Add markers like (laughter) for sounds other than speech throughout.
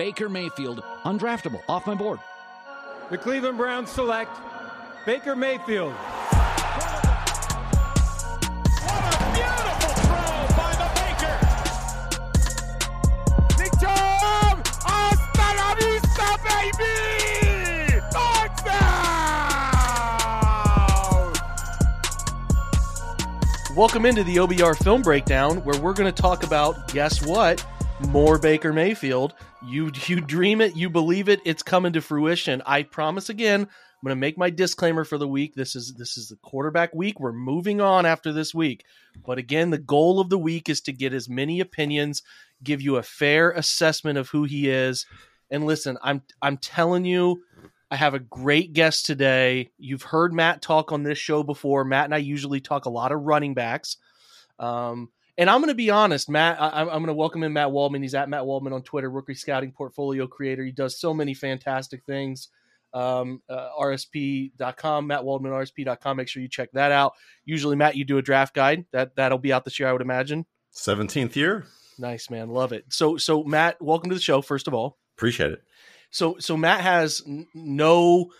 Baker Mayfield, undraftable, off my board. The Cleveland Browns select Baker Mayfield. What a beautiful throw by the Baker. Big Jam! Welcome into the OBR film breakdown, where we're going to talk about guess what? More Baker Mayfield. You you dream it, you believe it, it's coming to fruition. I promise again, I'm going to make my disclaimer for the week. This is this is the quarterback week. We're moving on after this week. But again, the goal of the week is to get as many opinions, give you a fair assessment of who he is. And listen, I'm I'm telling you, I have a great guest today. You've heard Matt talk on this show before. Matt and I usually talk a lot of running backs. Um, and I'm going to be honest, Matt. I, am going to welcome in Matt Waldman. He's at Matt Waldman on Twitter, rookie scouting portfolio creator. He does so many fantastic things. Um, uh, RSP.com, Matt Waldman, RSP.com. Make sure you check that out. Usually, Matt, you do a draft guide that that'll be out this year, I would imagine. 17th year. Nice, man. Love it. So, so Matt, welcome to the show. First of all, appreciate it. So so Matt has n- no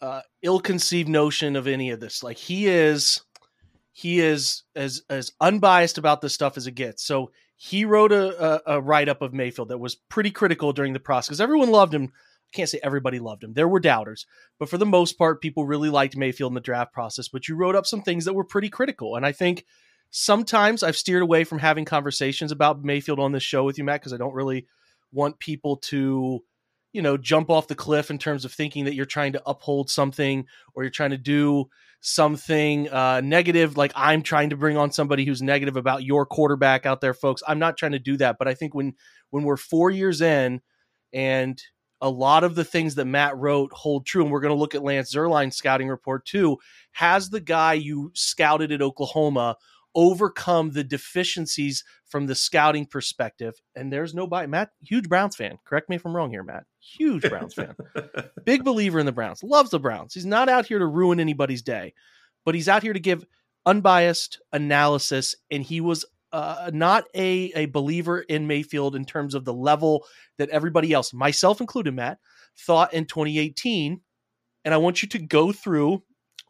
uh, ill-conceived notion of any of this. Like he is he is as as unbiased about this stuff as it gets. So he wrote a, a, a write up of Mayfield that was pretty critical during the process because everyone loved him. I can't say everybody loved him. There were doubters, but for the most part, people really liked Mayfield in the draft process. But you wrote up some things that were pretty critical, and I think sometimes I've steered away from having conversations about Mayfield on this show with you, Matt, because I don't really want people to you know jump off the cliff in terms of thinking that you're trying to uphold something or you're trying to do something uh, negative like i'm trying to bring on somebody who's negative about your quarterback out there folks i'm not trying to do that but i think when when we're four years in and a lot of the things that matt wrote hold true and we're going to look at lance zierlein's scouting report too has the guy you scouted at oklahoma overcome the deficiencies from the scouting perspective. And there's no buy. Matt, huge Browns fan. Correct me if I'm wrong here, Matt. Huge Browns fan. (laughs) Big believer in the Browns. Loves the Browns. He's not out here to ruin anybody's day, but he's out here to give unbiased analysis. And he was uh, not a, a believer in Mayfield in terms of the level that everybody else, myself included, Matt, thought in 2018. And I want you to go through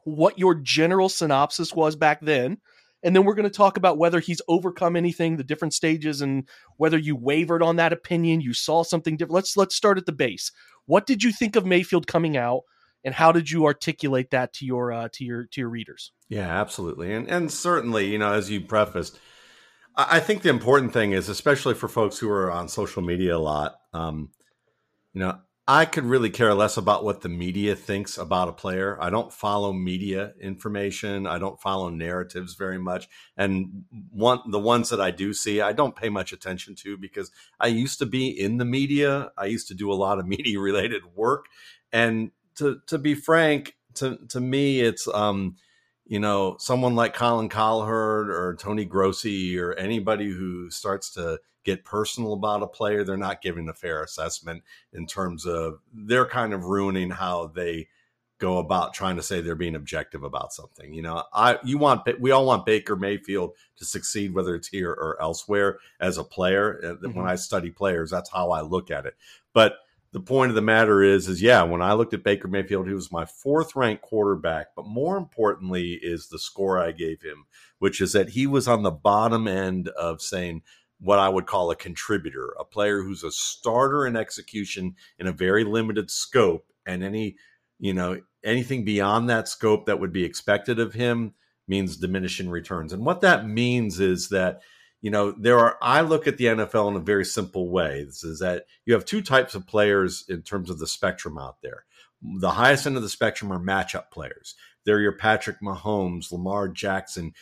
what your general synopsis was back then and then we're going to talk about whether he's overcome anything, the different stages, and whether you wavered on that opinion. You saw something different. Let's let's start at the base. What did you think of Mayfield coming out, and how did you articulate that to your uh, to your to your readers? Yeah, absolutely, and and certainly, you know, as you prefaced, I think the important thing is, especially for folks who are on social media a lot, um, you know, I could really care less about what the media thinks about a player. I don't follow media information. I don't follow narratives very much. And one the ones that I do see, I don't pay much attention to because I used to be in the media. I used to do a lot of (laughs) media related work. And to to be frank, to to me it's um you know, someone like Colin Cowherd or Tony Grossi or anybody who starts to get personal about a player, they're not giving a fair assessment in terms of they're kind of ruining how they go about trying to say they're being objective about something. You know, I you want we all want Baker Mayfield to succeed whether it's here or elsewhere as a player. Mm-hmm. When I study players, that's how I look at it. But the point of the matter is is yeah, when I looked at Baker Mayfield, he was my fourth ranked quarterback, but more importantly is the score I gave him, which is that he was on the bottom end of saying what I would call a contributor, a player who's a starter in execution in a very limited scope, and any, you know, anything beyond that scope that would be expected of him means diminishing returns. And what that means is that, you know, there are I look at the NFL in a very simple way. This is that you have two types of players in terms of the spectrum out there. The highest end of the spectrum are matchup players. They're your Patrick Mahomes, Lamar Jackson,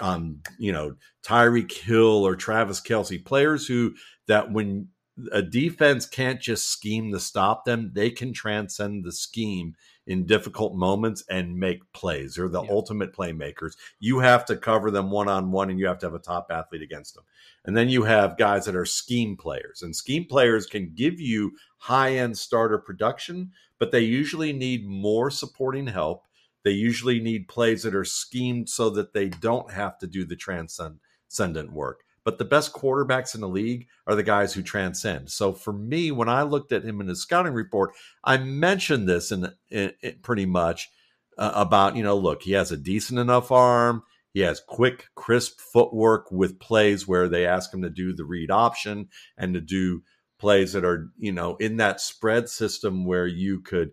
um, you know, Tyreek Hill or Travis Kelce, players who that when a defense can't just scheme to stop them, they can transcend the scheme in difficult moments and make plays. They're the yeah. ultimate playmakers. You have to cover them one on one and you have to have a top athlete against them. And then you have guys that are scheme players. And scheme players can give you high end starter production, but they usually need more supporting help they usually need plays that are schemed so that they don't have to do the transcendent work. but the best quarterbacks in the league are the guys who transcend. So for me, when I looked at him in his scouting report, I mentioned this in, in, in pretty much uh, about, you know, look, he has a decent enough arm. He has quick, crisp footwork with plays where they ask him to do the read option and to do plays that are, you know, in that spread system where you could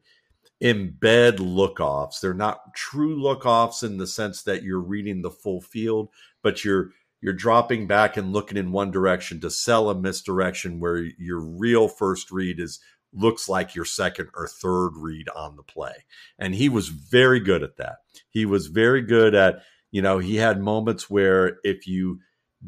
embed lookoffs. They're not true lookoffs in the sense that you're reading the full field, but you're you're dropping back and looking in one direction to sell a misdirection where your real first read is looks like your second or third read on the play. And he was very good at that. He was very good at you know, he had moments where if you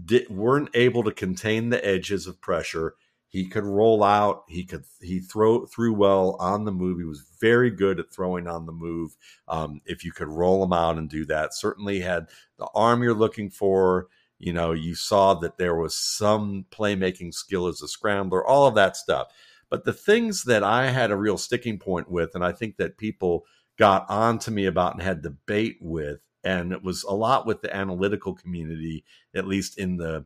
di- weren't able to contain the edges of pressure, he could roll out. He could he throw threw well on the move. He was very good at throwing on the move. Um, if you could roll him out and do that, certainly had the arm you're looking for. You know, you saw that there was some playmaking skill as a scrambler, all of that stuff. But the things that I had a real sticking point with, and I think that people got on to me about and had debate with, and it was a lot with the analytical community, at least in the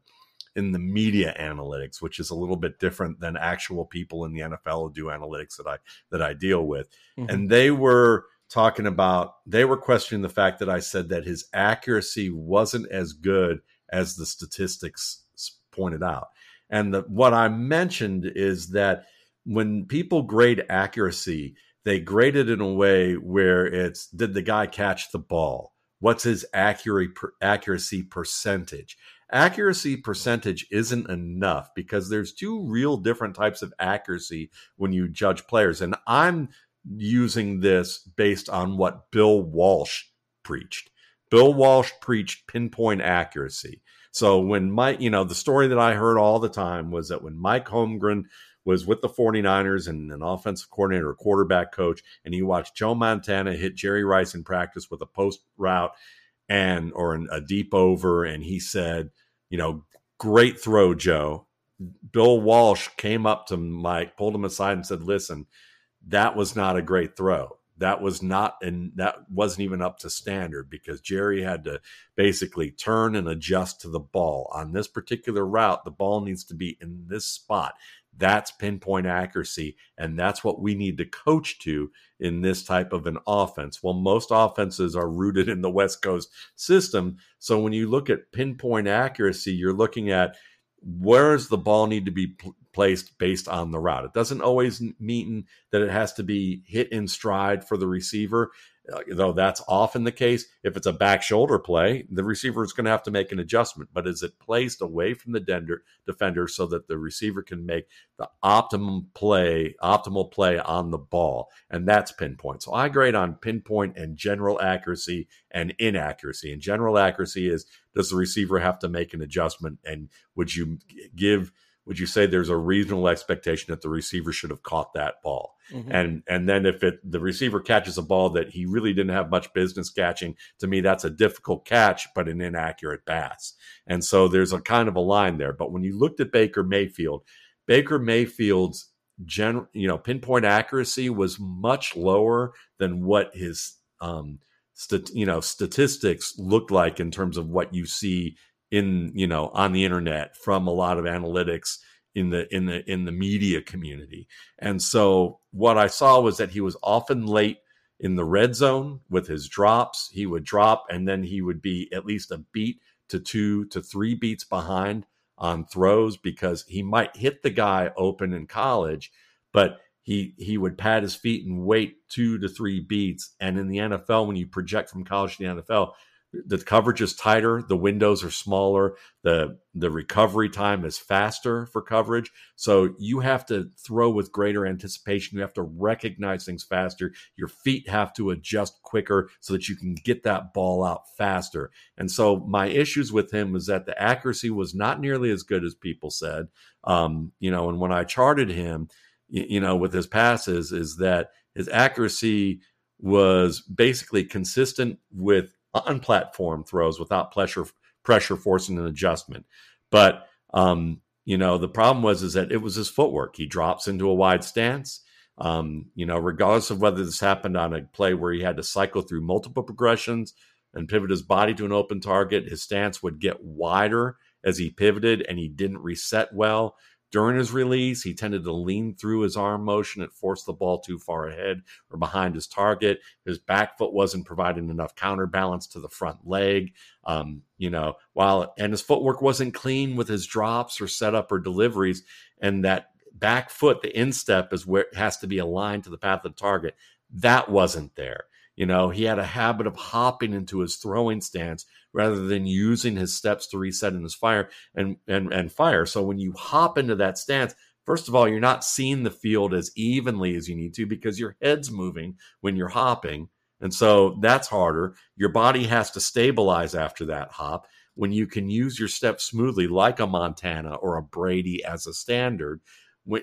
in the media analytics, which is a little bit different than actual people in the NFL who do analytics that I that I deal with. Mm-hmm. And they were talking about they were questioning the fact that I said that his accuracy wasn't as good as the statistics pointed out. And the, what I mentioned is that when people grade accuracy, they grade it in a way where it's did the guy catch the ball? what's his accuracy accuracy percentage accuracy percentage isn't enough because there's two real different types of accuracy when you judge players. And i'm using this based on what bill walsh preached. Bill walsh preached pinpoint accuracy. So when mike you know the story that i heard all the time was that when mike holmgren was with the 49ers and an offensive coordinator, a quarterback coach, and he watched Joe Montana hit Jerry Rice in practice with a post route and or an, a deep over, and he said, you know, great throw, Joe. Bill Walsh came up to Mike, pulled him aside, and said, "Listen, that was not a great throw. That was not, and that wasn't even up to standard because Jerry had to basically turn and adjust to the ball on this particular route. The ball needs to be in this spot. That's pinpoint accuracy. And that's what we need to coach to in this type of an offense. Well, most offenses are rooted in the West Coast system. So when you look at pinpoint accuracy, you're looking at where does the ball need to be placed based on the route. It doesn't always mean that it has to be hit in stride for the receiver. Uh, though that's often the case. If it's a back shoulder play, the receiver is going to have to make an adjustment. But is it placed away from the dender, defender so that the receiver can make the optimum play, optimal play on the ball? And that's pinpoint. So I grade on pinpoint and general accuracy and inaccuracy. And general accuracy is does the receiver have to make an adjustment? And would you give would you say there's a reasonable expectation that the receiver should have caught that ball? Mm-hmm. And and then if it the receiver catches a ball that he really didn't have much business catching, to me that's a difficult catch but an inaccurate pass. And so there's a kind of a line there. But when you looked at Baker Mayfield, Baker Mayfield's gen, you know, pinpoint accuracy was much lower than what his um, stat, you know statistics looked like in terms of what you see in you know on the internet from a lot of analytics in the in the in the media community. And so what i saw was that he was often late in the red zone with his drops. He would drop and then he would be at least a beat to two to three beats behind on throws because he might hit the guy open in college but he he would pad his feet and wait two to three beats. And in the NFL when you project from college to the NFL the coverage is tighter the windows are smaller the the recovery time is faster for coverage. So you have to throw with greater anticipation. You have to recognize things faster. Your feet have to adjust quicker so that you can get that ball out faster. And so my issues with him was that the accuracy was not nearly as good as people said. Um, you know and when i charted him you, you know with his passes is that his accuracy was basically consistent with on-platform throws without pressure pressure forcing an adjustment. But um, you know, the problem was is that it was his footwork. He drops into a wide stance. Um, you know, regardless of whether this happened on a play where he had to cycle through multiple progressions and pivot his body to an open target, his stance would get wider as he pivoted and he didn't reset well. During his release, he tended to lean through his arm motion. It forced the ball too far ahead or behind his target. His back foot wasn't providing enough counterbalance to the front leg. Um, you know, while and his footwork wasn't clean with his drops or setup or deliveries. And that back foot, the instep, is where it has to be aligned to the path of the target. That wasn't there. You know, he had a habit of hopping into his throwing stance rather than using his steps to reset in his fire and and and fire. So when you hop into that stance, first of all, you're not seeing the field as evenly as you need to because your head's moving when you're hopping. And so that's harder. Your body has to stabilize after that hop. When you can use your steps smoothly, like a Montana or a Brady as a standard,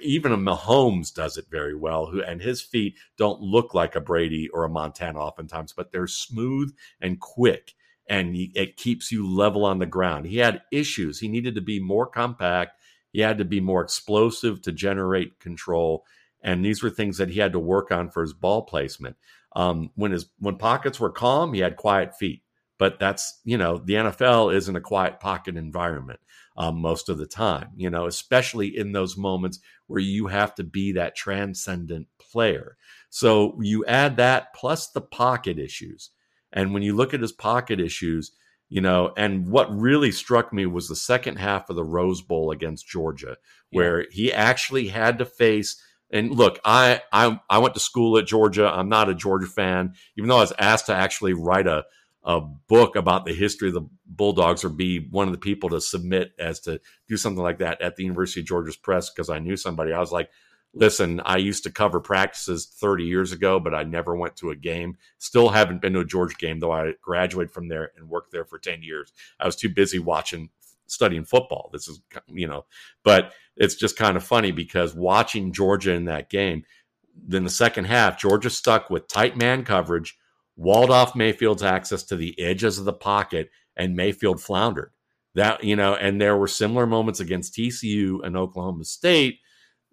even a Mahomes does it very well, who and his feet don't look like a Brady or a Montana oftentimes, but they're smooth and quick, and it keeps you level on the ground. He had issues; he needed to be more compact. He had to be more explosive to generate control, and these were things that he had to work on for his ball placement. Um, when his when pockets were calm, he had quiet feet, but that's you know the NFL isn't a quiet pocket environment um, most of the time, you know, especially in those moments where you have to be that transcendent player. So you add that plus the pocket issues. And when you look at his pocket issues, you know, and what really struck me was the second half of the Rose Bowl against Georgia, where yeah. he actually had to face. And look, I, I I went to school at Georgia. I'm not a Georgia fan, even though I was asked to actually write a a book about the history of the Bulldogs or be one of the people to submit as to do something like that at the University of Georgia's press because I knew somebody. I was like, listen, I used to cover practices 30 years ago, but I never went to a game. Still haven't been to a Georgia game, though I graduated from there and worked there for 10 years. I was too busy watching, studying football. This is, you know, but it's just kind of funny because watching Georgia in that game, then the second half, Georgia stuck with tight man coverage walled off Mayfield's access to the edges of the pocket, and Mayfield floundered. That you know, and there were similar moments against TCU and Oklahoma State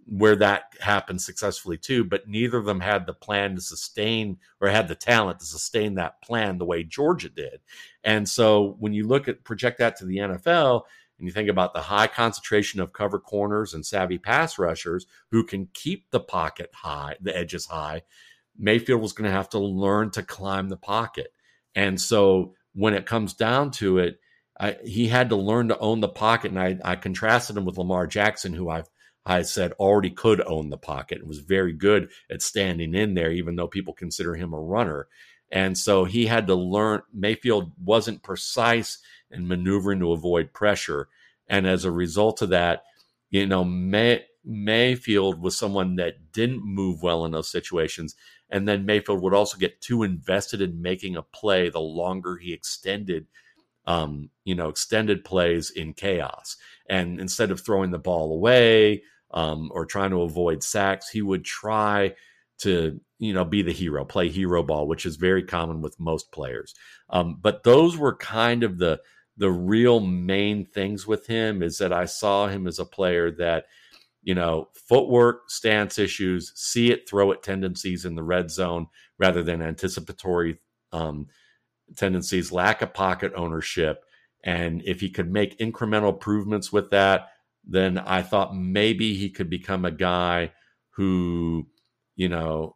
where that happened successfully too, but neither of them had the plan to sustain or had the talent to sustain that plan the way Georgia did. And so when you look at project that to the NFL and you think about the high concentration of cover corners and savvy pass rushers who can keep the pocket high, the edges high, Mayfield was going to have to learn to climb the pocket. And so when it comes down to it, I, he had to learn to own the pocket. And I, I contrasted him with Lamar Jackson, who I've I said already could own the pocket and was very good at standing in there, even though people consider him a runner. And so he had to learn. Mayfield wasn't precise in maneuvering to avoid pressure. And as a result of that, you know, May, Mayfield was someone that didn't move well in those situations. And then Mayfield would also get too invested in making a play the longer he extended, um, you know, extended plays in chaos. And instead of throwing the ball away um, or trying to avoid sacks, he would try to, you know, be the hero, play hero ball, which is very common with most players. Um, but those were kind of the the real main things with him is that I saw him as a player that – you know, footwork, stance issues, see it, throw it tendencies in the red zone rather than anticipatory um, tendencies, lack of pocket ownership. And if he could make incremental improvements with that, then I thought maybe he could become a guy who, you know,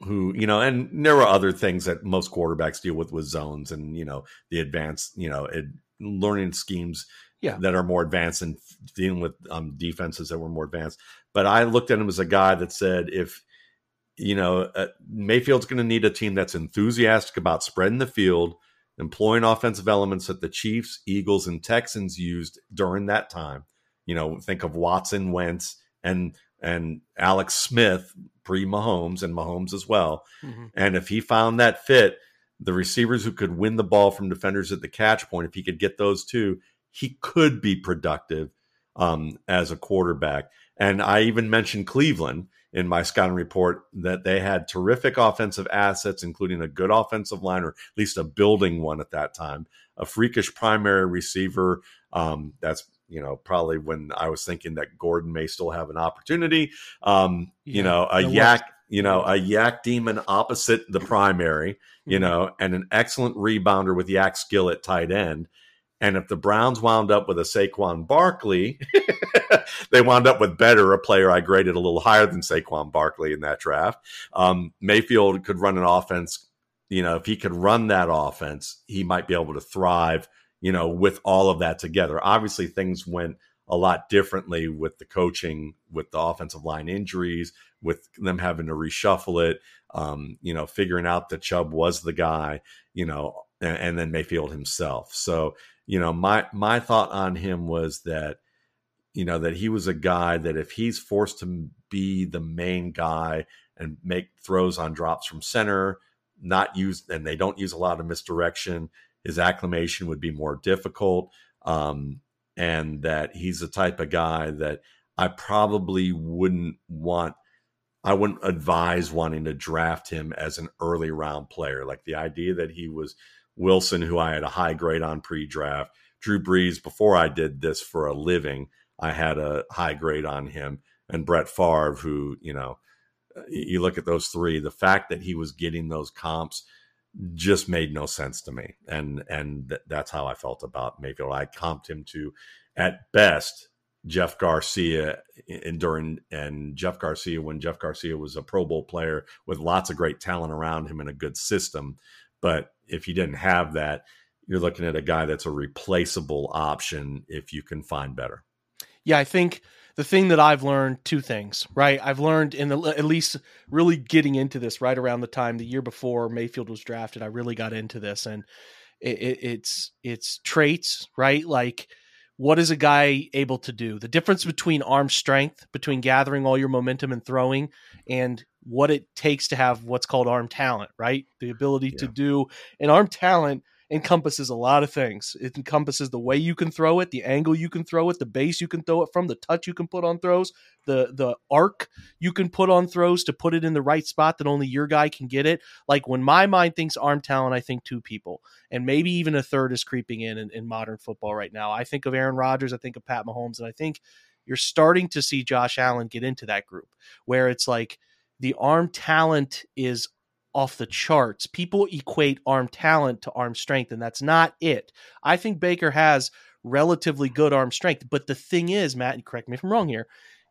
who, you know, and there were other things that most quarterbacks deal with with zones and, you know, the advanced, you know, it, learning schemes yeah. that are more advanced and dealing with um, defenses that were more advanced. But I looked at him as a guy that said, if you know, uh, Mayfield's going to need a team that's enthusiastic about spreading the field, employing offensive elements that the Chiefs, Eagles, and Texans used during that time. You know, think of Watson, Wentz, and and Alex Smith pre Mahomes and Mahomes as well. Mm-hmm. And if he found that fit, the receivers who could win the ball from defenders at the catch point, if he could get those two, he could be productive um, as a quarterback. And I even mentioned Cleveland in my scouting report that they had terrific offensive assets, including a good offensive line, or at least a building one at that time, a freakish primary receiver. Um, that's you know probably when I was thinking that Gordon may still have an opportunity. Um, yeah, you know, a YAC. You know, a YAC demon opposite the primary. You mm-hmm. know, and an excellent rebounder with YAC skill at tight end And if the Browns wound up with a Saquon Barkley, (laughs) they wound up with better, a player I graded a little higher than Saquon Barkley in that draft. Um, Mayfield could run an offense. You know, if he could run that offense, he might be able to thrive, you know, with all of that together. Obviously, things went a lot differently with the coaching, with the offensive line injuries, with them having to reshuffle it, um, you know, figuring out that Chubb was the guy, you know, and, and then Mayfield himself. So, you know, my my thought on him was that, you know, that he was a guy that if he's forced to be the main guy and make throws on drops from center, not use and they don't use a lot of misdirection, his acclimation would be more difficult. Um, and that he's the type of guy that I probably wouldn't want. I wouldn't advise wanting to draft him as an early round player. Like the idea that he was Wilson, who I had a high grade on pre draft, Drew Brees, before I did this for a living, I had a high grade on him, and Brett Favre, who, you know, you look at those three, the fact that he was getting those comps just made no sense to me. And and th- that's how I felt about Mayfield. I comped him to at best Jeff Garcia and during and Jeff Garcia when Jeff Garcia was a Pro Bowl player with lots of great talent around him and a good system. But if you didn't have that, you're looking at a guy that's a replaceable option if you can find better. Yeah, I think the thing that I've learned two things, right? I've learned in the at least really getting into this right around the time the year before Mayfield was drafted, I really got into this and it, it, it's it's traits, right? Like what is a guy able to do? The difference between arm strength, between gathering all your momentum and throwing, and what it takes to have what's called arm talent, right? The ability yeah. to do an arm talent encompasses a lot of things. It encompasses the way you can throw it, the angle you can throw it, the base you can throw it from, the touch you can put on throws, the the arc you can put on throws to put it in the right spot that only your guy can get it. Like when my mind thinks arm talent, I think two people, and maybe even a third is creeping in, in in modern football right now. I think of Aaron Rodgers, I think of Pat Mahomes, and I think you're starting to see Josh Allen get into that group where it's like the arm talent is off the charts. People equate arm talent to arm strength, and that's not it. I think Baker has relatively good arm strength, but the thing is, Matt, and correct me if I'm wrong here,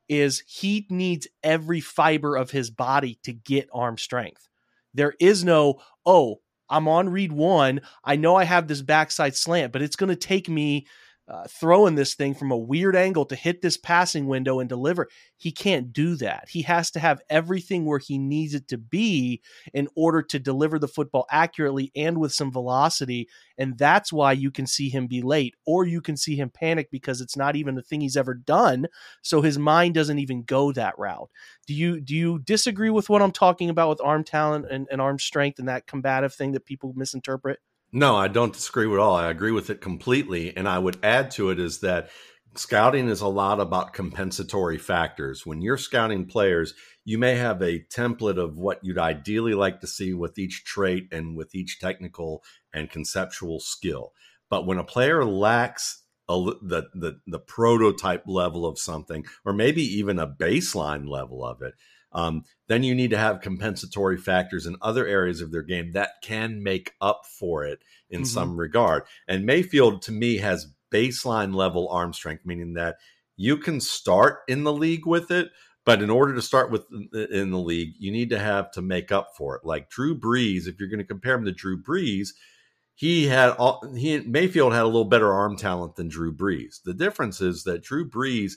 is he needs every fiber of his body to get arm strength. There is no, oh, I'm on read one. I know I have this backside slant, but it's going to take me uh, throwing this thing from a weird angle to hit this passing window and deliver. He can't do that. He has to have everything where he needs it to be in order to deliver the football accurately and with some velocity. And that's why you can see him be late or you can see him panic because it's not even the thing he's ever done. So his mind doesn't even go that route. Do you do you disagree with what I'm talking about with arm talent and, and arm strength and that combative thing that people misinterpret? No, I don't disagree at all. I agree with it completely. And I would add to it is that scouting is a lot about compensatory factors. When you're scouting players, you may have a template of what you'd ideally like to see with each trait and with each technical and conceptual skill. But when a player lacks a, the, the the prototype level of something, or maybe even a baseline level of it, um, then you need to have compensatory factors in other areas of their game that can make up for it in mm-hmm. some regard. And Mayfield, to me, has baseline level arm strength, meaning that you can start in the league with it, but in order to start with in the league, you need to have to make up for it. Like Drew Brees, if you're going to compare him to Drew Brees, he had all, he Mayfield had a little better arm talent than Drew Brees. The difference is that Drew Brees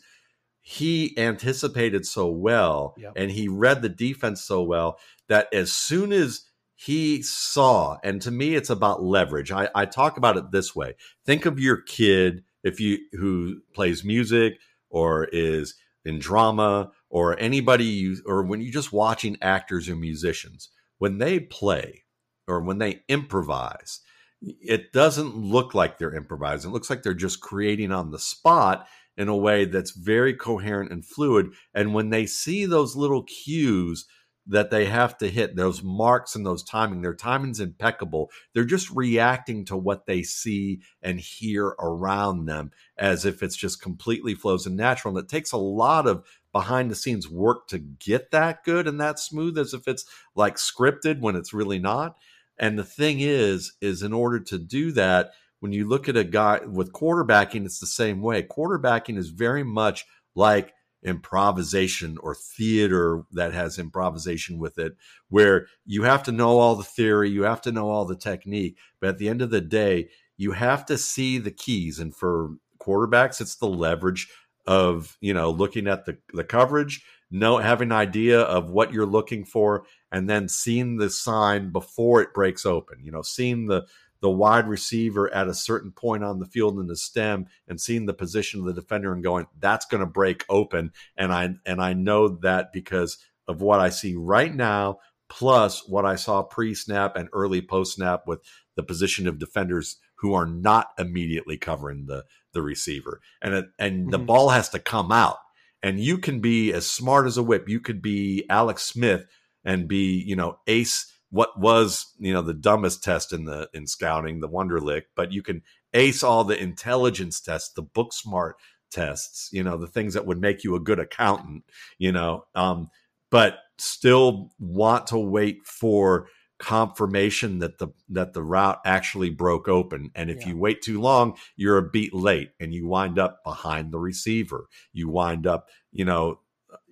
he anticipated so well yep. and he read the defense so well that as soon as he saw, and to me, it's about leverage. I, I talk about it this way: think of your kid if you who plays music or is in drama or anybody you or when you're just watching actors or musicians when they play or when they improvise it doesn't look like they're improvising it looks like they're just creating on the spot in a way that's very coherent and fluid. And when they see those little cues that they have to hit, those marks and those timing, their timing's impeccable. They're just reacting to what they see and hear around them as if it's just completely flows and natural. And it takes a lot of behind the scenes work to get that good and that smooth as if it's like scripted when it's really not. And the thing is, is in order to do that, when you look at a guy with quarterbacking, it's the same way. Quarterbacking is very much like improvisation or theater that has improvisation with it, where you have to know all the theory, you have to know all the technique, but at the end of the day, you have to see the keys. And for quarterbacks, it's the leverage of you know looking at the the coverage, know having an idea of what you're looking for, and then seeing the sign before it breaks open. You know, seeing the the wide receiver at a certain point on the field in the stem and seeing the position of the defender and going, that's going to break open. And I and I know that because of what I see right now, plus what I saw pre-snap and early post-snap with the position of defenders who are not immediately covering the the receiver. And it, and mm-hmm. the ball has to come out. And you can be as smart as a whip. You could be Alex Smith and be, you know, ace what was you know the dumbest test in the in scouting the wonderlic but you can ace all the intelligence tests the book smart tests you know the things that would make you a good accountant you know um, but still want to wait for confirmation that the that the route actually broke open and if yeah. you wait too long you're a beat late and you wind up behind the receiver you wind up you know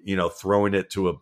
you know throwing it to a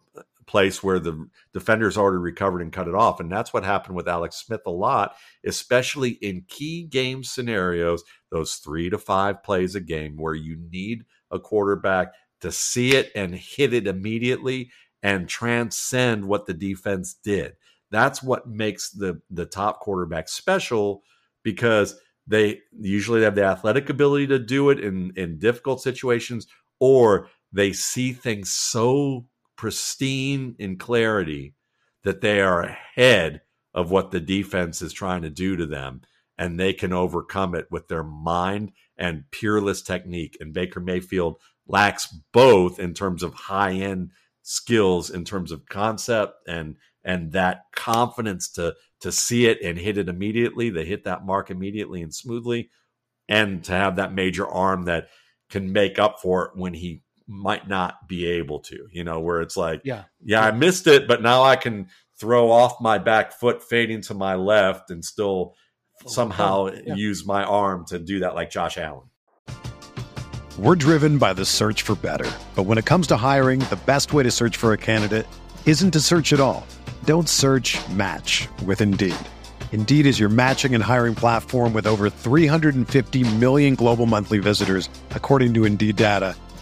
place where the defender's already recovered and cut it off. And that's what happened with Alex Smith a lot, especially in key game scenarios, those three to five plays a game where you need a quarterback to see it and hit it immediately and transcend what the defense did. That's what makes the the top quarterback special because they usually have the athletic ability to do it in in difficult situations or they see things so pristine in clarity that they are ahead of what the defense is trying to do to them and they can overcome it with their mind and peerless technique. And Baker Mayfield lacks both in terms of high end skills in terms of concept and and that confidence to to see it and hit it immediately. They hit that mark immediately and smoothly and to have that major arm that can make up for it when he might not be able to, you know, where it's like, yeah, yeah, I missed it, but now I can throw off my back foot fading to my left and still oh, somehow yeah. use my arm to do that like Josh Allen. We're driven by the search for better. But when it comes to hiring, the best way to search for a candidate isn't to search at all. Don't search match with Indeed. Indeed is your matching and hiring platform with over 350 million global monthly visitors, according to Indeed data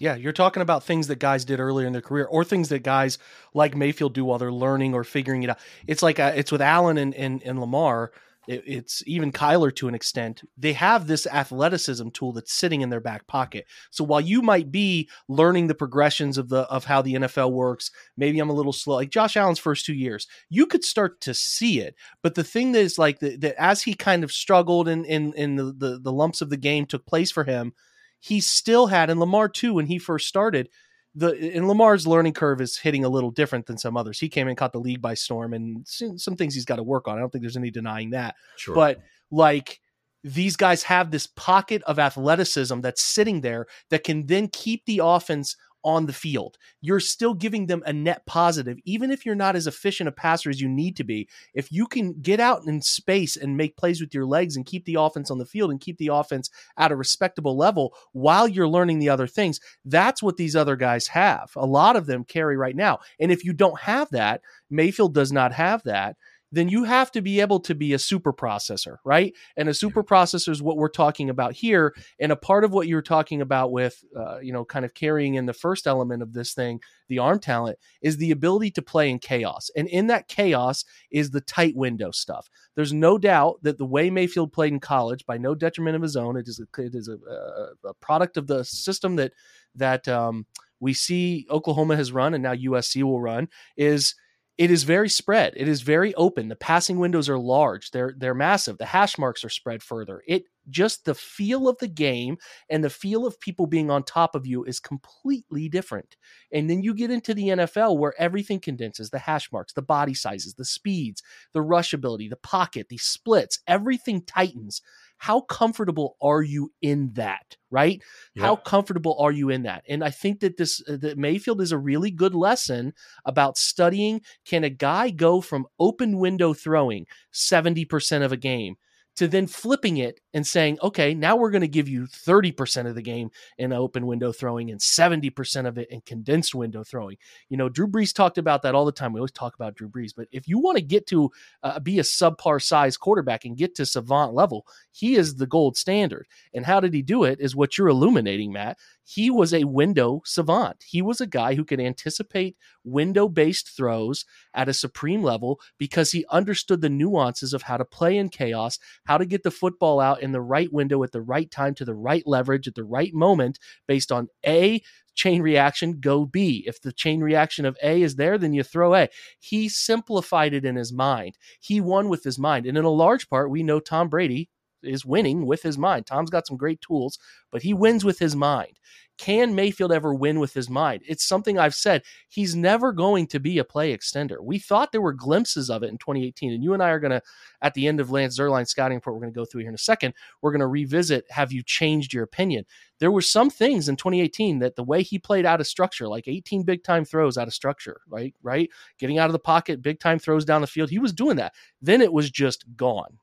Yeah, you're talking about things that guys did earlier in their career, or things that guys like Mayfield do while they're learning or figuring it out. It's like uh, it's with Allen and and, and Lamar. It, it's even Kyler to an extent. They have this athleticism tool that's sitting in their back pocket. So while you might be learning the progressions of the of how the NFL works, maybe I'm a little slow. Like Josh Allen's first two years, you could start to see it. But the thing that is like that as he kind of struggled and in, in, the, the the lumps of the game took place for him he still had, and Lamar too, when he first started, the and Lamar's learning curve is hitting a little different than some others. He came and caught the league by storm, and some things he's got to work on. I don't think there's any denying that. Sure. But like these guys have this pocket of athleticism that's sitting there that can then keep the offense on the field. You're still giving them a net positive, even if you're not as efficient a passer as you need to be. If you can get out in space and make plays with your legs and keep the offense on the field and keep the offense at a respectable level while you're learning the other things, that's what these other guys have. A lot of them carry right now. And if you don't have that, Mayfield does not have that then you have to be able to be a super processor, right? And a super processor is what we're talking about here. And a part of what you're talking about with, uh, you know, kind of carrying in the first element of this thing, the arm talent, is the ability to play in chaos. And in that chaos is the tight window stuff. There's no doubt that the way Mayfield played in college, by no detriment of his own, it is a, it is a, a product of the system that that um, we see Oklahoma has run and now USC will run. Is it is very spread. It is very open. The passing windows are large. They're they're massive. The hash marks are spread further. It just the feel of the game and the feel of people being on top of you is completely different. And then you get into the NFL where everything condenses, the hash marks, the body sizes, the speeds, the rush ability, the pocket, the splits, everything tightens how comfortable are you in that right yep. how comfortable are you in that and i think that this uh, that mayfield is a really good lesson about studying can a guy go from open window throwing 70% of a game to then flipping it and saying, okay, now we're going to give you 30% of the game in open window throwing and 70% of it in condensed window throwing. You know, Drew Brees talked about that all the time. We always talk about Drew Brees, but if you want to get to uh, be a subpar size quarterback and get to savant level, he is the gold standard. And how did he do it is what you're illuminating, Matt. He was a window savant. He was a guy who could anticipate window based throws at a supreme level because he understood the nuances of how to play in chaos, how to get the football out in the right window at the right time to the right leverage at the right moment based on A, chain reaction, go B. If the chain reaction of A is there, then you throw A. He simplified it in his mind. He won with his mind. And in a large part, we know Tom Brady is winning with his mind. Tom's got some great tools, but he wins with his mind. Can Mayfield ever win with his mind? It's something I've said. He's never going to be a play extender. We thought there were glimpses of it in 2018, and you and I are going to, at the end of Lance Zierlein's scouting report, we're going to go through here in a second. We're going to revisit. Have you changed your opinion? There were some things in 2018 that the way he played out of structure, like 18 big time throws out of structure, right, right, getting out of the pocket, big time throws down the field. He was doing that. Then it was just gone.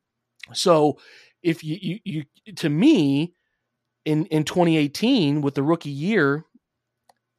So if you, you, you to me in in 2018 with the rookie year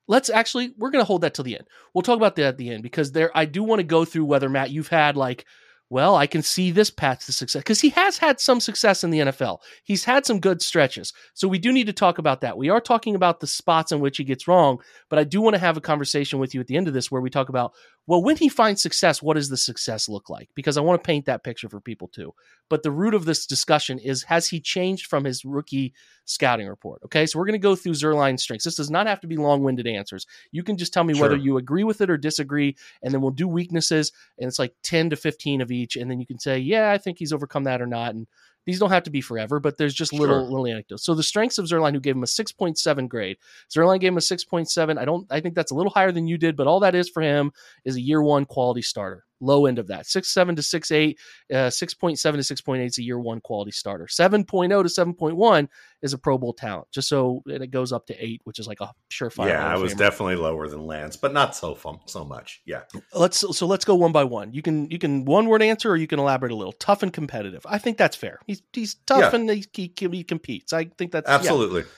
let's actually we're going to hold that till the end we'll talk about that at the end because there i do want to go through whether matt you've had like well, I can see this path to success because he has had some success in the NFL. He's had some good stretches. So we do need to talk about that. We are talking about the spots in which he gets wrong, but I do want to have a conversation with you at the end of this where we talk about, well, when he finds success, what does the success look like? Because I want to paint that picture for people too. But the root of this discussion is has he changed from his rookie scouting report? Okay, so we're going to go through Zierlein's strengths. This does not have to be long winded answers. You can just tell me sure. whether you agree with it or disagree, and then we'll do weaknesses, and it's like 10 to 15 of each, and then you can say, yeah, I think he's overcome that or not, and these don't have to be forever, but there's just little sure. little anecdotes. So the strengths of Zierlein, who gave him a 6.7 grade. Zierlein gave him a 6.7. I don't I think that's a little higher than you did, but all that is for him is a year one quality starter low end of that. 6.7 to 6.8, uh, 6.7 to 6.8 is a year one quality starter. 7.0 to 7.1 is a Pro Bowl talent, just so it goes up to eight, which is like a surefire. Yeah, I was definitely lower than Lance, but not so fun, so much. Yeah. Let's so let's go one by one. You can you can one word answer or you can elaborate a little. Tough and competitive. I think that's fair. He's he's tough yeah. and he, he, he competes. I think that's absolutely. Yeah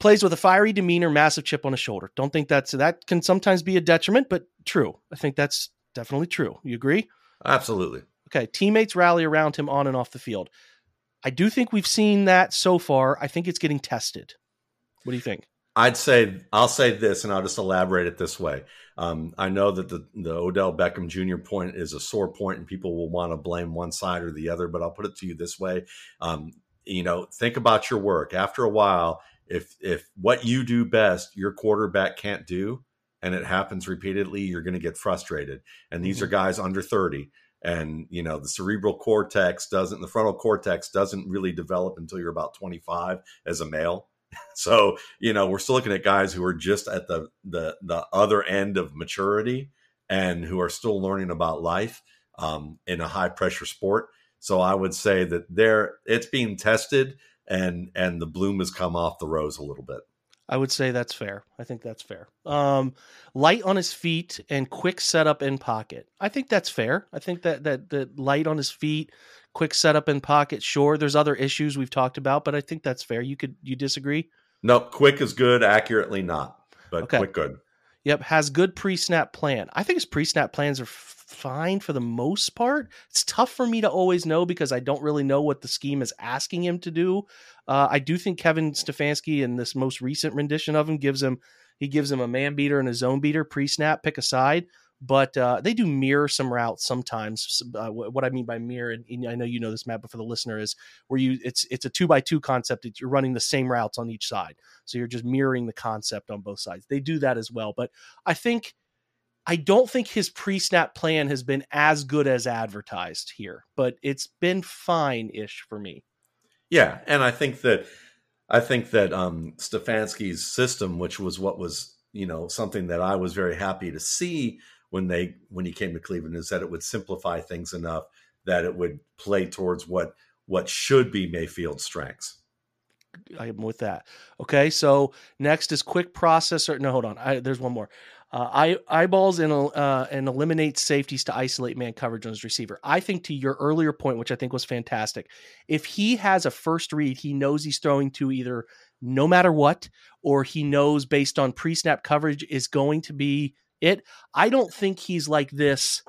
plays with a fiery demeanor, massive chip on his shoulder. Don't think that's that can sometimes be a detriment, but true. I think that's definitely true. You agree? Absolutely. Okay. Teammates rally around him on and off the field. I do think we've seen that so far. I think it's getting tested. What do you think? I'd say I'll say this, and I'll just elaborate it this way. Um, I know that the the Odell Beckham Jr. point is a sore point, and people will want to blame one side or the other. But I'll put it to you this way: um, you know, think about your work. After a while, if if what you do best, your quarterback can't do, and it happens repeatedly, you're going to get frustrated. And these mm-hmm. are guys under 30. And, you know, the cerebral cortex doesn't, the frontal cortex doesn't really develop until you're about 25 as a male. (laughs) So, you know, we're still looking at guys who are just at the, the, the other end of maturity and who are still learning about life um, in a high pressure sport. So I would say that there, it's being tested and, and the bloom has come off the rose a little bit. I would say that's fair. I think that's fair. Um, light on his feet and quick setup in pocket. I think that's fair. I think that that that light on his feet, quick setup in pocket. Sure, there's other issues we've talked about, but I think that's fair. You could you disagree? No, quick is good. Accurately not, but okay. quick good. Yep, has good pre-snap plan. I think his pre-snap plans are fine for the most part. It's tough for me to always know because I don't really know what the scheme is asking him to do. Uh, I do think Kevin Stefanski in this most recent rendition of him gives him he gives him a man beater and a zone beater pre-snap, pick a side but uh, they do mirror some routes sometimes. Uh, what I mean by mirror, and I know you know this, Matt, but for the listener, is where you it's it's a two by two concept. That you're running the same routes on each side, so you're just mirroring the concept on both sides. They do that as well, but I think I don't think his pre snap plan has been as good as advertised here, but it's been fine ish for me. Yeah, and I think that I think that um, Stefanski's system, which was what was you know something that I was very happy to see when they when he came to Cleveland is that it would simplify things enough that it would play towards what what should be Mayfield's strengths. I am with that. Okay, so next is quick processor. No, hold on. I, there's one more. Uh, I, eyeballs and uh, and eliminate safeties to isolate man coverage on his receiver. I think to your earlier point, which I think was fantastic, if he has a first read, he knows he's throwing to either no matter what, or he knows based on pre snap coverage is going to be it. I don't think he's like this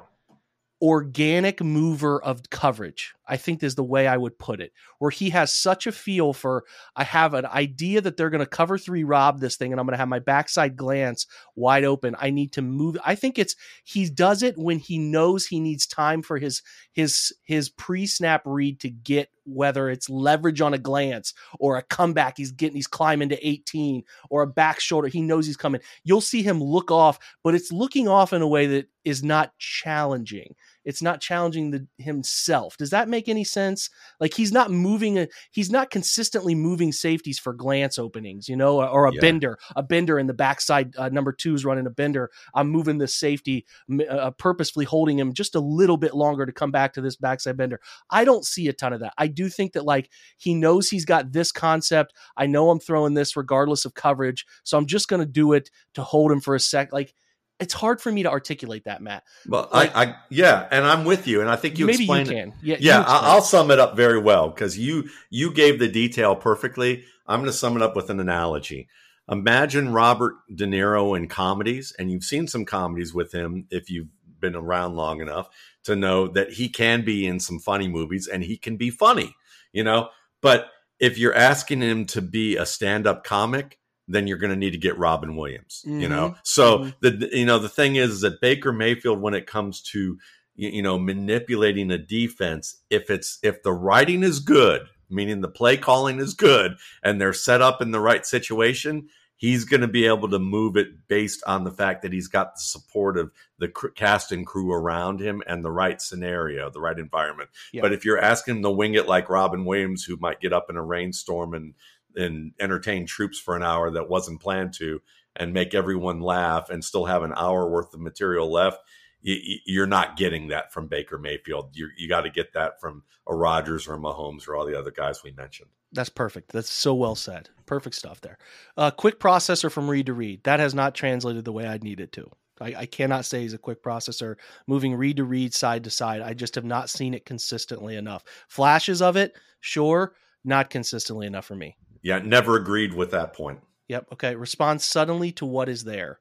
organic mover of coverage. I think is the way I would put it, where he has such a feel for I have an idea that they're going to cover three rob this thing and I'm going to have my backside glance wide open. I need to move. I think it's he does it when he knows he needs time for his his his pre-snap read to get whether it's leverage on a glance or a comeback he's getting he's climbing to 18 or a back shoulder he knows he's coming you'll see him look off but it's looking off in a way that is not challenging it's not challenging the, himself does that make any sense like he's not moving a, he's not consistently moving safeties for glance openings you know or, or a yeah. bender a bender in the backside uh, number two is running a bender i'm moving the safety uh, purposefully holding him just a little bit longer to come back to this backside bender i don't see a ton of that i do think that like he knows he's got this concept. I know I'm throwing this regardless of coverage, so I'm just going to do it to hold him for a sec. Like it's hard for me to articulate that, Matt. Well, like, I, I, yeah, and I'm with you, and I think you maybe you can. Yeah, yeah. I'll sum it up very well because you you gave the detail perfectly. I'm going to sum it up with an analogy. Imagine Robert De Niro in comedies, and you've seen some comedies with him if you've been around long enough to know that he can be in some funny movies and he can be funny you know. But if you're asking him to be a stand-up comic, then you're going to need to get Robin Williams, mm-hmm. you know. So mm-hmm. the you know the thing is, is that Baker Mayfield, when it comes to you know manipulating a defense, if it's if the writing is good, meaning the play calling is good, and they're set up in the right situation, he's going to be able to move it based on the fact that he's got the support of the cast and crew around him and the right scenario, the right environment. Yeah. But if you're asking him to wing it like Robin Williams, who might get up in a rainstorm and and entertain troops for an hour that wasn't planned to, and make everyone laugh, and still have an hour worth of material left, you're not getting that from Baker Mayfield. you you got to get that from a Rodgers or a Mahomes or all the other guys we mentioned. That's perfect. That's so well said. Perfect stuff there. Uh, quick processor from read to read. That has not translated the way I'd need it to. I, I, cannot say he's a quick processor moving read to read, side to side. I just have not seen it consistently enough. Flashes of it, sure, not consistently enough for me. Yeah, never agreed with that point. Yep. Okay. Responds suddenly to what is there.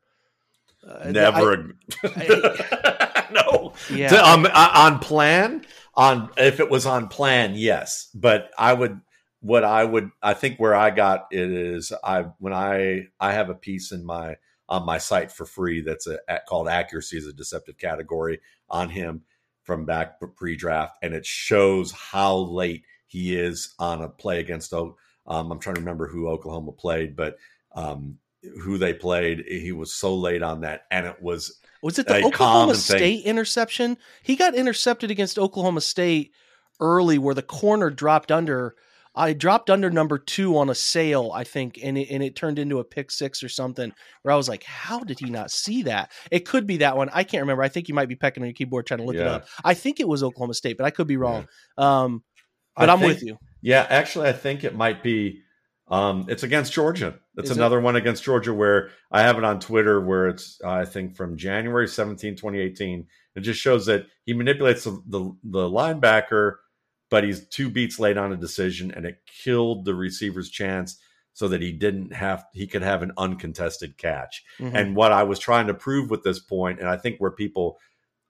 Uh, never. I, (laughs) I, no. Yeah. To, um, on plan, on if it was on plan, yes, but I would what I would I think where I got it is I when I I have a piece in my on my site for free that's a, called accuracy is a deceptive category on him from back pre-draft and it shows how late he is on a play against um, I'm trying to remember who Oklahoma played but um, who they played he was so late on that and it was was it the Oklahoma State thing. interception he got intercepted against Oklahoma State early where the corner dropped under I dropped under number two on a sale, I think, and it, and it turned into a pick six or something. Where I was like, "How did he not see that?" It could be that one. I can't remember. I think you might be pecking on your keyboard trying to look yeah. it up. I think it was Oklahoma State, but I could be wrong. Yeah. Um, but I am with you. Yeah, actually, I think it might be. Um, it's against Georgia. It's Is another it? one against Georgia where I have it on Twitter where it's I think from January 17, 2018. It just shows that he manipulates the, the, the linebacker but he's two beats late on a decision, and it killed the receiver's chance so that he didn't have he could have an uncontested catch. Mhm. And what I was trying to prove with this point, and I think where people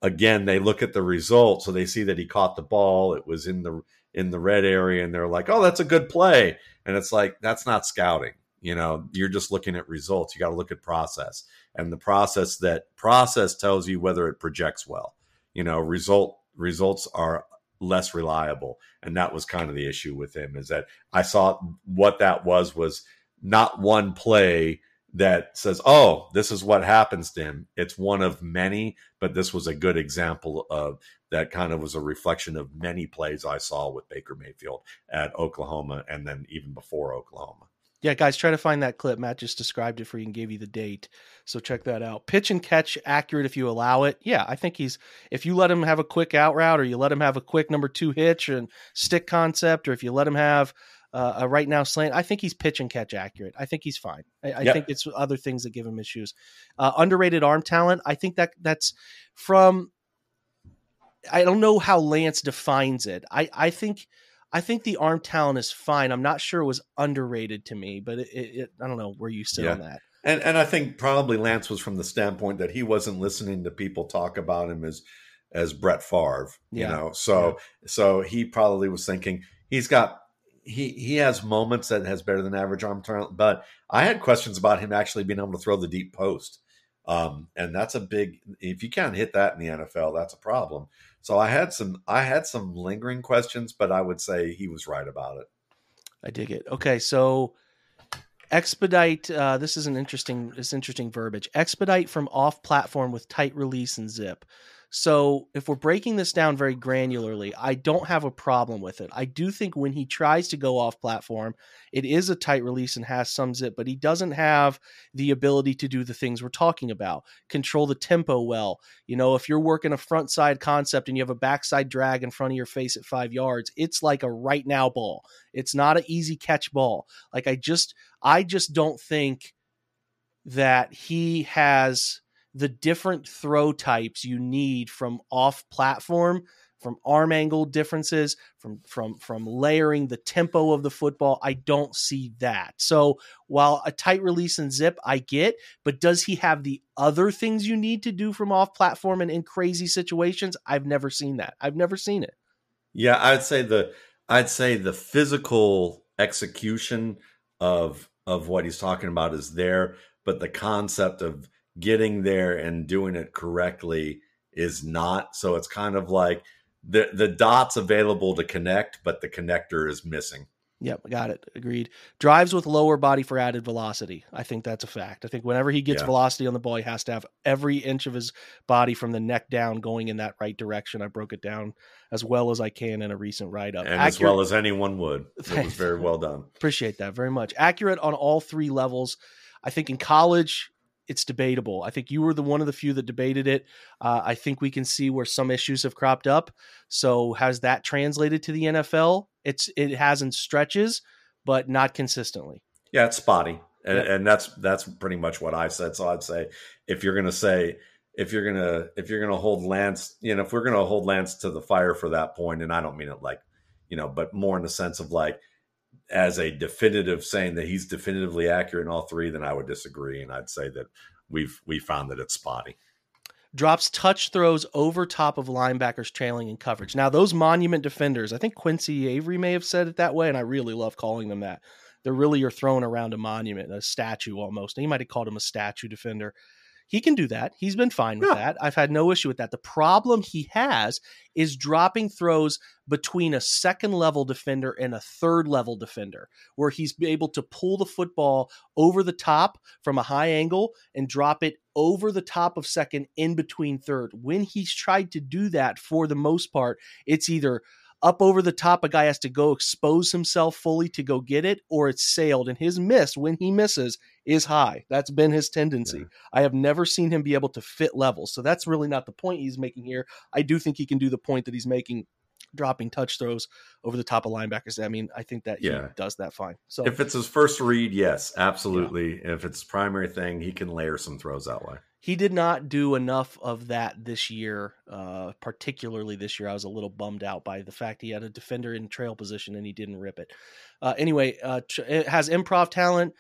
again they look at the result, so they see that he caught the ball, it was in the in the red area, and they're like, "Oh, that's a good play," and it's like that's not scouting. You know, you're just looking at results. You got to look at process, and the process that process tells you whether it projects well. You know, result results are less reliable, and that was kind of the issue with him. Is that I saw what that was was not one play that says, "Oh, this is what happens to him." It's one of many, but this was a good example of that. Kind of was a reflection of many plays I saw with Baker Mayfield at Oklahoma, and then even before Oklahoma. Yeah, guys, try to find that clip. Matt just described it for you and gave you the date. So check that out. Pitch and catch accurate if you allow it. Yeah, I think he's if you let him have a quick out route or you let him have a quick number two hitch and stick concept, or if you let him have uh, a right now slant, I think he's pitch and catch accurate. I think he's fine. I, I Yep. think it's other things that give him issues. Uh, underrated arm talent. I think that that's from. I don't know how Lance defines it. I I think I think the arm talent is fine. I'm not sure it was underrated to me, but it, it, I don't know where you sit Yeah. on that. And and I think probably Lance was from the standpoint that he wasn't listening to people talk about him as as Brett Favre, you Yeah. know. So so he probably was thinking he's got he he has moments that has better than average arm talent, but I had questions about him actually being able to throw the deep post. Um, and that's a big if you can't hit that in the NFL, that's a problem. So I had some I had some lingering questions, but I would say he was right about it. I dig it. Okay, so expedite. Uh, this is an interesting. This interesting verbiage. Expedite from off platform with tight release and zip. So if we're breaking this down very granularly, I don't have a problem with it. I do think when he tries to go off platform, it is a tight release and has some zip, but he doesn't have the ability to do the things we're talking about. Control the tempo well. You know, if you're working a front side concept and you have a backside drag in front of your face at five yards, it's like a right now ball. It's not an easy catch ball. Like I just I just don't think that he has the different throw types you need from off platform from arm angle differences from from from layering the tempo of the football. I don't see that. So while a tight release and zip i get but does he have the other things you need to do from off platform and in crazy situations? I've never seen that. I've never seen it. Yeah, I'd say the I'd say the physical execution of of what he's talking about is there, but the concept of getting there and doing it correctly is not. So it's kind of like the the dots available to connect, but the connector is missing. Yep, got it. Agreed. Drives with lower body for added velocity. I think that's a fact. I think whenever he gets Yeah. velocity on the ball, he has to have every inch of his body from the neck down going in that right direction. I broke it down as well as I can in a recent write up. And as well as anyone would. It was very well done. Appreciate that very much. Accurate on all three levels. I think in college, it's debatable. I think you were the one of the few that debated it. Uh, I think we can see where some issues have cropped up. So has that translated to the NFL? It's it has in stretches, but not consistently. Yeah, it's spotty, and, Yeah. and that's that's pretty much what I said. So I'd say if you're gonna say if you're gonna if you're gonna hold Lance, you know, if we're gonna hold Lance to the fire for that point, and I don't mean it like, you know, but more in the sense of like as a definitive saying that he's definitively accurate in all three, then I would disagree, and I'd say that we've we found that it's spotty. drops touch throws over top of linebackers trailing in coverage. Now, those monument defenders, I think Quincy Avery may have said it that way, and I really love calling them that. They're really you're throwing around a monument, a statue almost. And he might have called him a statue defender. He can do that. He's been fine with Yeah. that. I've had no issue with that. The problem he has is dropping throws between a second level defender and a third level defender, where he's able to pull the football over the top from a high angle and drop it over the top of second in between third. When he's tried to do that, for the most part, it's either up over the top, a guy has to go expose himself fully to go get it, or it's sailed. And his miss, when he misses, is high. That's been his tendency. Yeah. I have never seen him be able to fit levels. So that's really not the point he's making here. I do think he can do the point that he's making dropping touch throws over the top of linebackers. I mean, I think that Yeah. he does that fine. So If it's his first read, yes, absolutely. If it's primary thing, he can layer some throws that way. He did not do enough of that this year, uh, particularly this year. I was a little bummed out by the fact he had a defender in trail position and he didn't rip it. Uh, anyway, uh, it has improv talent.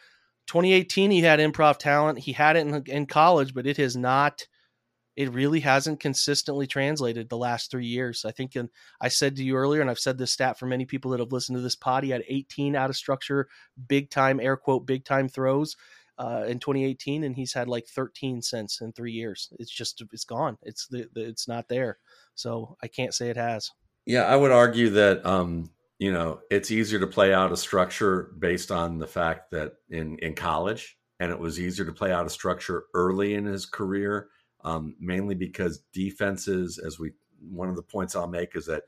2018, he had improv talent. He had it in, in college, but it has not. It really hasn't consistently translated the last three years. I think, and I said to you earlier, and I've said this stat for many people that have listened to this pod. He had 18 out of structure, big time air quote big time throws uh, in 2018, and he's had like 13 cents in three years. It's just it's gone. It's the, the, it's not there. So I can't say it has. Yeah, I would argue that um, you know it's easier to play out a structure based on the fact that in in college, and it was easier to play out a structure early in his career, um, mainly because defenses, as we one of the points I'll make is that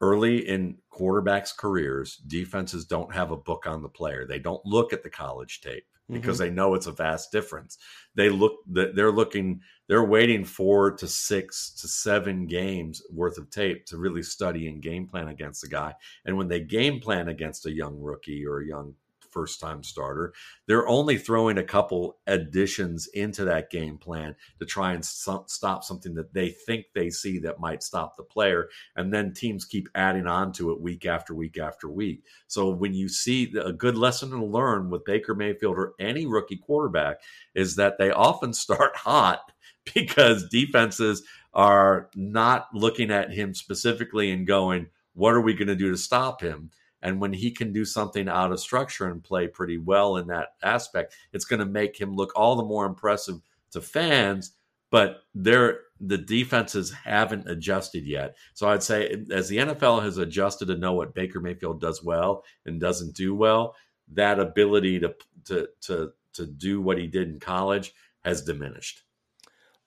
early in quarterbacks' careers, defenses don't have a book on the player. They don't look at the college tape because mm-hmm. they know it's a vast difference. They look they're looking they're waiting four to six to seven games worth of tape to really study and game plan against the guy. And when they game plan against a young rookie or a young first time starter. They're only throwing a couple additions into that game plan to try and stop something that they think they see that might stop the player. And then teams keep adding on to it week after week after week. So when you see a good lesson to learn with Baker Mayfield or any rookie quarterback is that they often (laughs) start hot because defenses are not looking at him specifically and going, what are we going to do to stop him? And when he can do something out of structure and play pretty well in that aspect, it's going to make him look all the more impressive to fans. But they're, the defenses haven't adjusted yet. So I'd say, as the NFL has adjusted to know what Baker Mayfield does well and doesn't do well, that ability to to to to do what he did in college has diminished.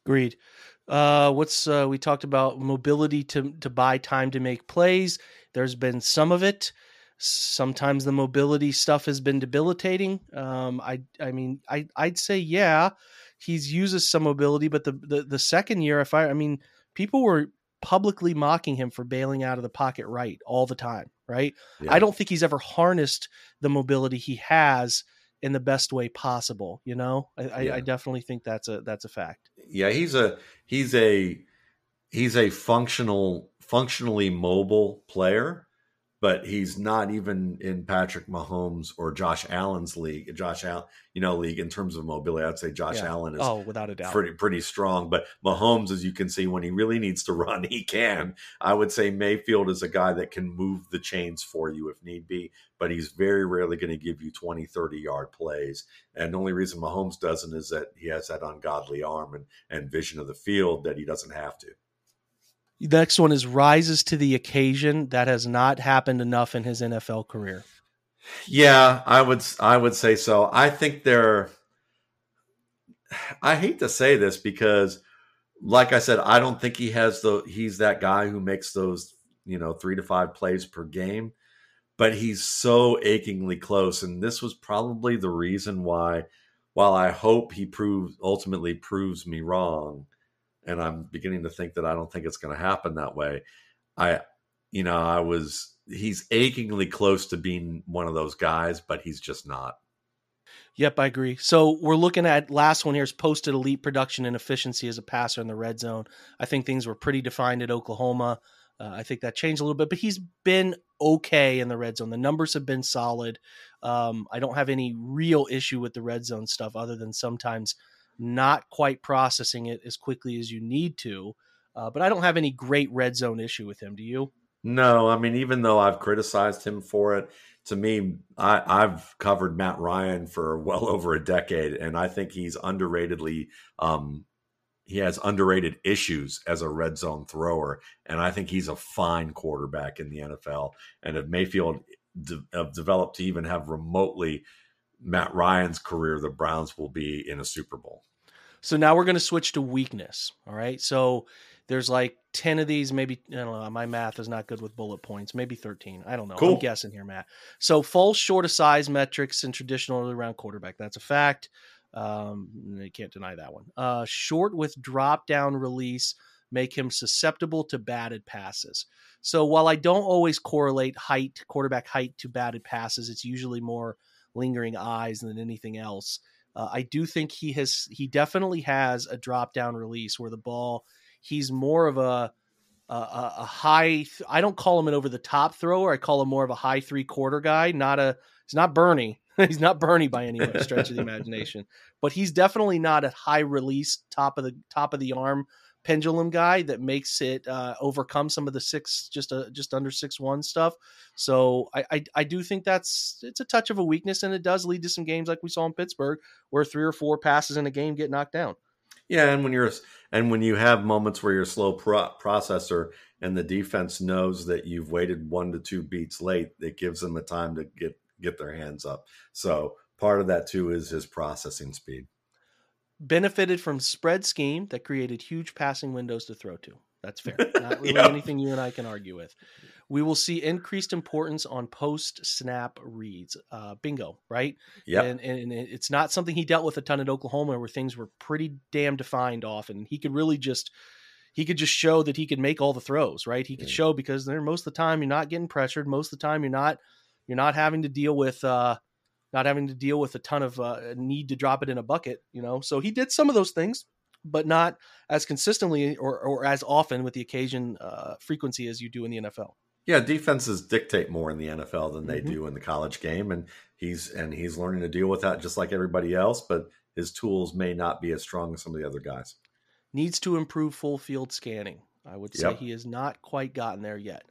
Agreed. Uh, what's uh, we talked about mobility to to buy time to make plays. There's been some of it. Sometimes the mobility stuff has been debilitating. Um, I I mean I I'd say yeah, he's uses some mobility, but the, the the second year, if I I mean people were publicly mocking him for bailing out of the pocket right all the time. Right. Yeah. I don't think he's ever harnessed the mobility he has in the best way possible. You know, I, yeah. I, I definitely think that's a that's a fact. Yeah, he's a he's a he's a functional functionally mobile player but he's not even in Patrick Mahomes or Josh Allen's league. Josh Allen, you know, league in terms of mobility, I'd say Josh yeah. Allen is oh, without a doubt, pretty pretty strong. But Mahomes, as you can see, when he really needs to (laughs) run, he can. I would say Mayfield is a guy that can move the chains for you if need be, but he's very rarely going to give you 20, 30 yard plays. And the only reason Mahomes doesn't is that he has that ungodly arm and, and vision of the field that he doesn't have to. The next one is rises to the occasion. That has not happened enough in his NFL career. Yeah, I would I would say so. I think there I hate to say this because like I said, I don't think he has the he's that guy who makes those, you know, 3 to 5 plays per game, but he's so achingly close and this was probably the reason why while I hope he proves ultimately proves me wrong, and I'm beginning to think that I don't think it's going to happen that way. I, you know, I was he's achingly close to being one of those guys, but he's just not. Yep, I agree. So we're looking at last one here is posted elite production and efficiency as a passer in the red zone. I think things were pretty defined at Oklahoma. Uh, I think that changed a little bit, but he's been okay in the red zone. The numbers have been solid. Um, I don't have any real issue with the red zone stuff other than sometimes not quite processing it as quickly as you need to. Uh, but I don't have any great red zone issue with him. Do you? No, I mean, even though I've criticized him for it, to me, I, have covered Matt Ryan for well (laughs) over a decade, and I think he's underratedly. Um, he has underrated issues as a red zone thrower, and I think he's a fine quarterback in the NFL. And if Mayfield de- have developed to even have remotely Matt Ryan's career, the Browns will be in a Super Bowl. So now we're going to switch to weakness. All right. So there's like 10 of these, maybe, I don't know. My math is not good with bullet points, maybe 13. I don't know. Cool. I'm guessing here, Matt. So falls short of size metrics and traditional early round quarterback. That's a fact. Um, you can't deny that one. Uh, short with drop down release make him susceptible to batted passes. So while I don't always correlate height, quarterback height to batted passes, it's usually more lingering eyes than anything else. Uh, I do think he has he definitely has a drop down release where the ball he's more of a a, a high I don't call him an over the top thrower. I call him more of a high three quarter guy, not a he's not Bernie. (laughs) he's not Bernie by any stretch of the (laughs) imagination, but he's definitely not a high release top of the top of the arm pendulum guy that makes it uh, overcome some of the six just uh, just under six one stuff. So I, I, I do think that's it's a touch of a weakness, and it does lead to some games like we saw in Pittsburgh where three or four passes in a game get knocked down. Yeah, and when you're and when you have moments where you're slow pro- processor and the defense knows that you've waited one to two beats late, it gives them a time to get get their hands up. So part of that too is his processing speed benefited from spread scheme that created huge passing windows to throw to. That's fair. (laughs) Not really anything you and I can argue with. We will see increased importance on post snap reads. Uh, bingo, right? Yeah. And, and it's not something he dealt with a ton at Oklahoma where things were pretty damn defined often. He could really just he could just show that he could make all the throws, right? He could show because there most of the time you're not getting pressured. Most of the time you're not you're not having to deal with uh not having to deal with a ton of uh, need to drop it in a bucket, you know. So he did some of those things, but not as consistently or, or as often with the occasion uh, frequency as you do in the NFL. Yeah, defenses dictate more in the NFL than they mm-hmm. do in the college game, and he's and he's learning to deal with that just like everybody else. But his tools may not be as strong as some of the other guys. Needs to improve full field scanning. I would say yep. he has not quite gotten there yet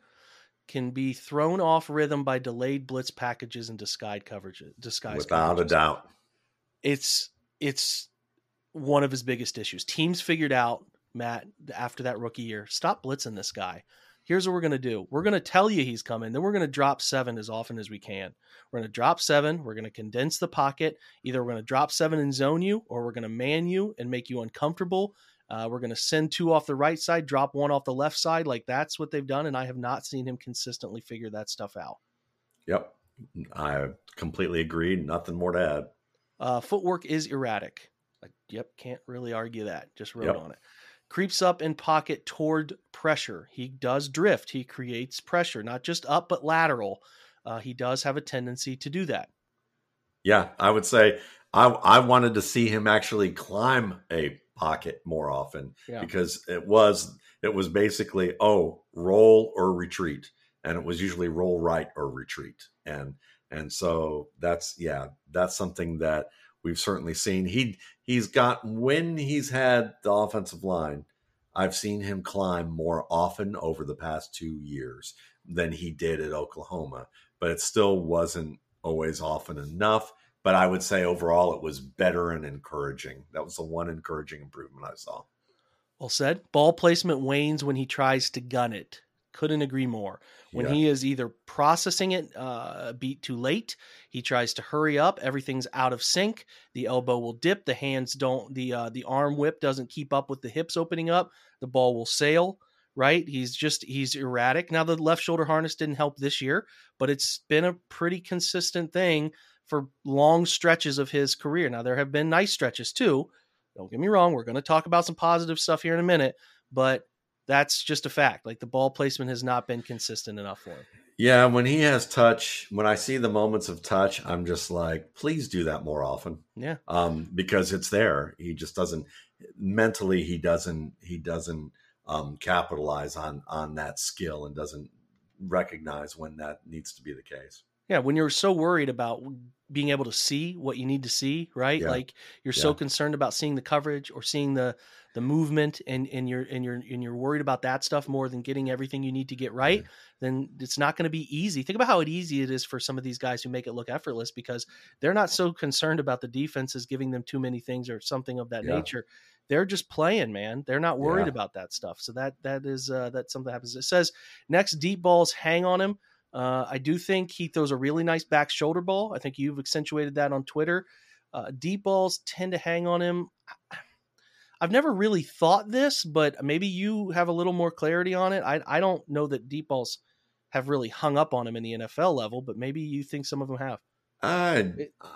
can be thrown off rhythm by delayed blitz packages and disguise coverages. Disguise without coverages. a doubt. It's it's one of his biggest issues. Teams figured out Matt after that rookie year. Stop blitzing this guy. Here's what we're going to do. We're going to tell you he's coming. Then we're going to drop seven as often as we can. We're going to drop seven. We're going to condense the pocket. Either we're going to drop seven and zone you, or we're going to man you and make you uncomfortable. Uh, we're going to send two off the right side, drop one off the left side. Like that's what they've done. And I have not seen him consistently figure that stuff out. Yep. I completely agree. Nothing more to add. Uh, footwork is erratic. Like, yep. Can't really argue that. Just wrote yep. on it. Creeps up in pocket toward pressure. He does drift. He creates pressure, not just up, but lateral. Uh, he does have a tendency to do that. Yeah. I would say I, I wanted to see him actually climb a pocket more often yeah. because it was it was basically oh roll or retreat. And it was usually roll right or retreat. And and so that's yeah that's something that we've certainly seen. He he's got when he's had the offensive line I've seen him climb more often over the past 2 years than he did at Oklahoma but it still wasn't always often enough but I would say overall it was better and encouraging. That was the one encouraging improvement I saw. Well said. Ball placement wanes when he tries to gun it. Couldn't agree more. When yeah. he is either processing it uh, a beat too late, he tries to hurry up. Everything's out of sync. The elbow will dip. The hands don't. The uh, the arm whip doesn't keep up with the hips opening up. The ball will sail. Right. He's just he's erratic. Now the left shoulder harness didn't help this year, but it's been a pretty consistent thing for long stretches of his career. Now, there have been nice stretches too. Don't get me wrong. We're going to talk about some positive stuff here in a minute, but that's just a fact. Like the ball placement has not been consistent enough for him. Yeah, when he has touch, when I see the moments of touch, I'm just like, please do that more often. Yeah. Um, because it's there. He just doesn't mentally he doesn't he doesn't um capitalize on on that skill and doesn't recognize when that needs to be the case. Yeah, when you're so worried about being able to see what you need to see, right? Yeah. Like you're yeah. so concerned about seeing the coverage or seeing the the movement and and you're and you're and you're worried about that stuff more than getting everything you need to get right, then it's not going to be easy. Think about how easy it is for some of these guys who make it look effortless because they're not so concerned about the defenses giving them too many things or something of that yeah. nature. They're just playing, man. They're not worried about that stuff. So that that is uh, that's something that happens. It says next deep balls hang on him uh, I do think he throws a really nice back shoulder ball. I think you've accentuated that on Twitter. Uh, deep balls tend to hang on him. (sighs) I've never really thought this, but maybe you have a little more clarity on it. I, I don't know that deep balls have really hung up on him in the NFL level, but maybe you think some of them have. Uh,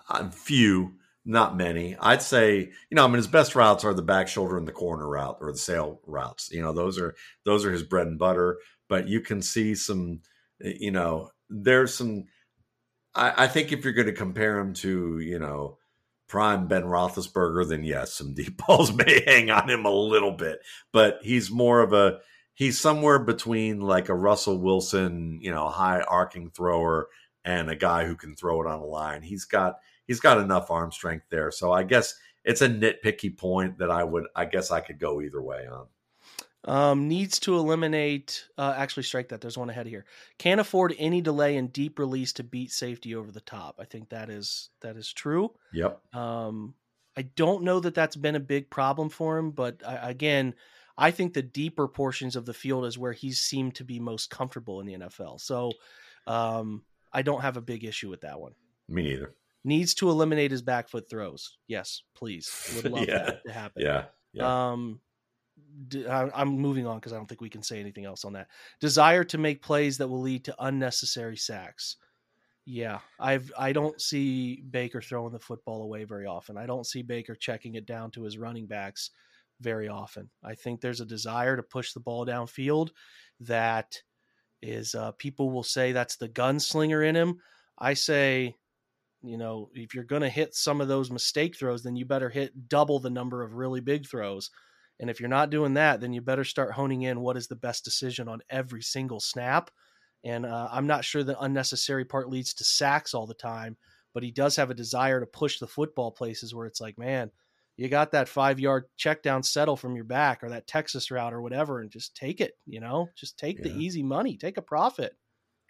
a few, not many. I'd say, you know, I mean, his best routes are the back shoulder and the corner route or the sail routes. You know, those are those are his bread and butter. But you can see some Eh, you know, there's some. I, I think if you're going to compare him to, you know, prime Ben Roethlisberger, then yes, some (laughs) deep balls may hang on him a little bit. But he's more of a he's somewhere between like a Russell Wilson, you know, high arcing thrower and a guy who can throw it on a line. He's got he's got enough arm strength there. So I guess it's a nitpicky point that I would I guess I could go either way on. Um, needs to eliminate. Uh, actually, strike that. There's one ahead of here. Can't afford any delay in deep release to beat safety over the top. I think that is that is true. Yep. Um, I don't know that that's been a big problem for him, but I, again, I think the deeper portions of the field is where he's seemed to be most comfortable in the NFL. So, um, I don't have a big issue with that one. Me neither. Needs to eliminate his back foot throws. Yes, please. Would (laughs) love Yeah. that to happen. Yeah. Yeah. Um, I'm moving on because I don't think we can say anything else on that. Desire to make plays that will lead to unnecessary sacks. Yeah, I've I don't see Baker throwing the football away very often. I don't see Baker checking it down to his running backs very often. I think there's a desire to push the ball downfield that is uh, people will say that's the gunslinger in him. I say, you know, if you're going to hit some of those mistake throws, then you better hit double the number of really big throws. And if you're not doing that, then you better start honing in what is the best decision on every single snap. And uh, I'm not sure the unnecessary part leads to sacks all the time, but he does have a desire to push the football places where it's like, man, you got that five yard check down settle from your back or that Texas route or whatever, and just take it, you know, just take the easy money, take a profit.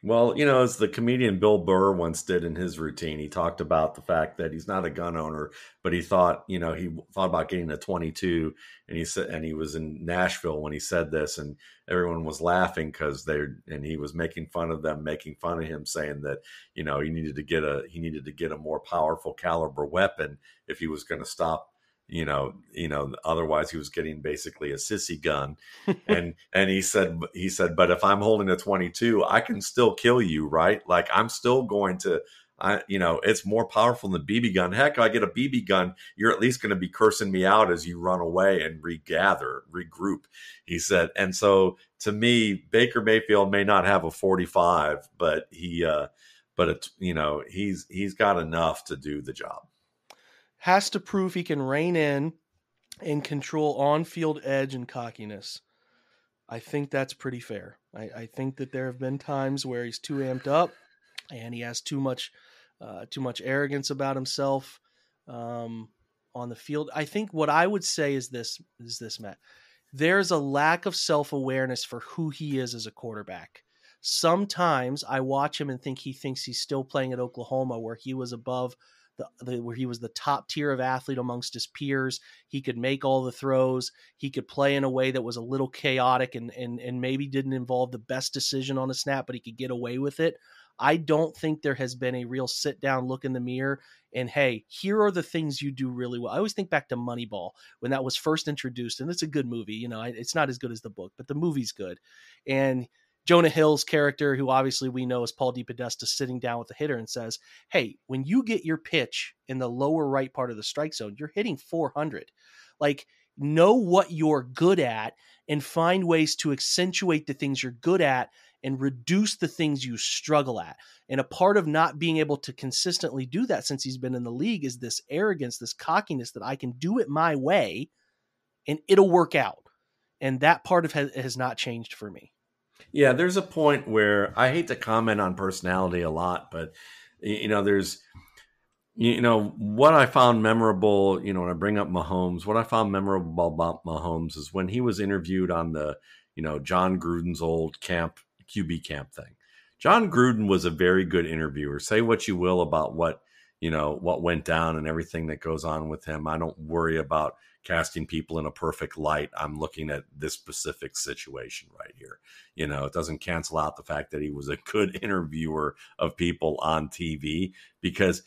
Well, you know, as the comedian Bill Burr once did in his routine, he talked about the fact that he's not a gun owner, but he thought, you know, he thought about getting a 22, and he said, and he was in Nashville when he said this, and everyone was laughing because they, and he was making fun of them, making fun of him, saying that, you know, he needed to get a, he needed to get a more powerful caliber weapon if he was going to stop. You know, you know. Otherwise, he was getting basically a sissy gun, (laughs) and and he said he said but if i'm holding a 22 i can still kill you right? Like i'm still going to i you know it's more powerful than bb gun. Heck i get a bb gun you're at least going to be cursing me out as you run away and regather regroup he said. And so to me baker mayfield may not have a 45 but he uh but it's you know he's he's got enough to do the job Has to prove he can rein in and control on field edge and cockiness. I think that's pretty fair. I, I think that there have been times where he's too amped up and he has too much uh, too much arrogance about himself um, on the field. I think what I would say is this is this Matt. There's a lack of self awareness for who he is as a quarterback. Sometimes I watch him and think he thinks he's still playing at Oklahoma, where he was above the, the where he was the top tier of athlete amongst his peers. He could make all the throws. He could play in a way that was a little chaotic and and and maybe didn't involve the best decision on a snap, but he could get away with it. I don't think there has been a real sit down look in the mirror and hey, here are the things you do really well. I always think back to Moneyball when that was first introduced, and it's a good movie. You know, it's not as good as the book, but the movie's good. And Jonah Hill's character, who obviously we know is Paul DePodesta, sitting down with the hitter and says, "Hey, when you get your pitch in the lower right part of the strike zone, you're hitting 400. Like, know what you're good at and find ways to accentuate the things you're good at." And reduce the things you struggle at. And a part of not being able to consistently do that since he's been in the league is this arrogance, this cockiness that I can do it my way and it'll work out. And that part of has, has not changed for me. Yeah, there's a point where I hate to comment on personality a lot, but you know, there's you know what I found memorable. You know, when I bring up Mahomes, what I found memorable about Mahomes is when he was interviewed on the you know Jon Gruden's old camp QB camp thing. John Gruden was a very good interviewer. Say what you will about what you know what went down and everything that goes on with him. I don't worry about casting people in a perfect light. I'm looking at this specific situation right here. You know, it doesn't cancel out the fact that he was a (laughs) good interviewer of people on TV because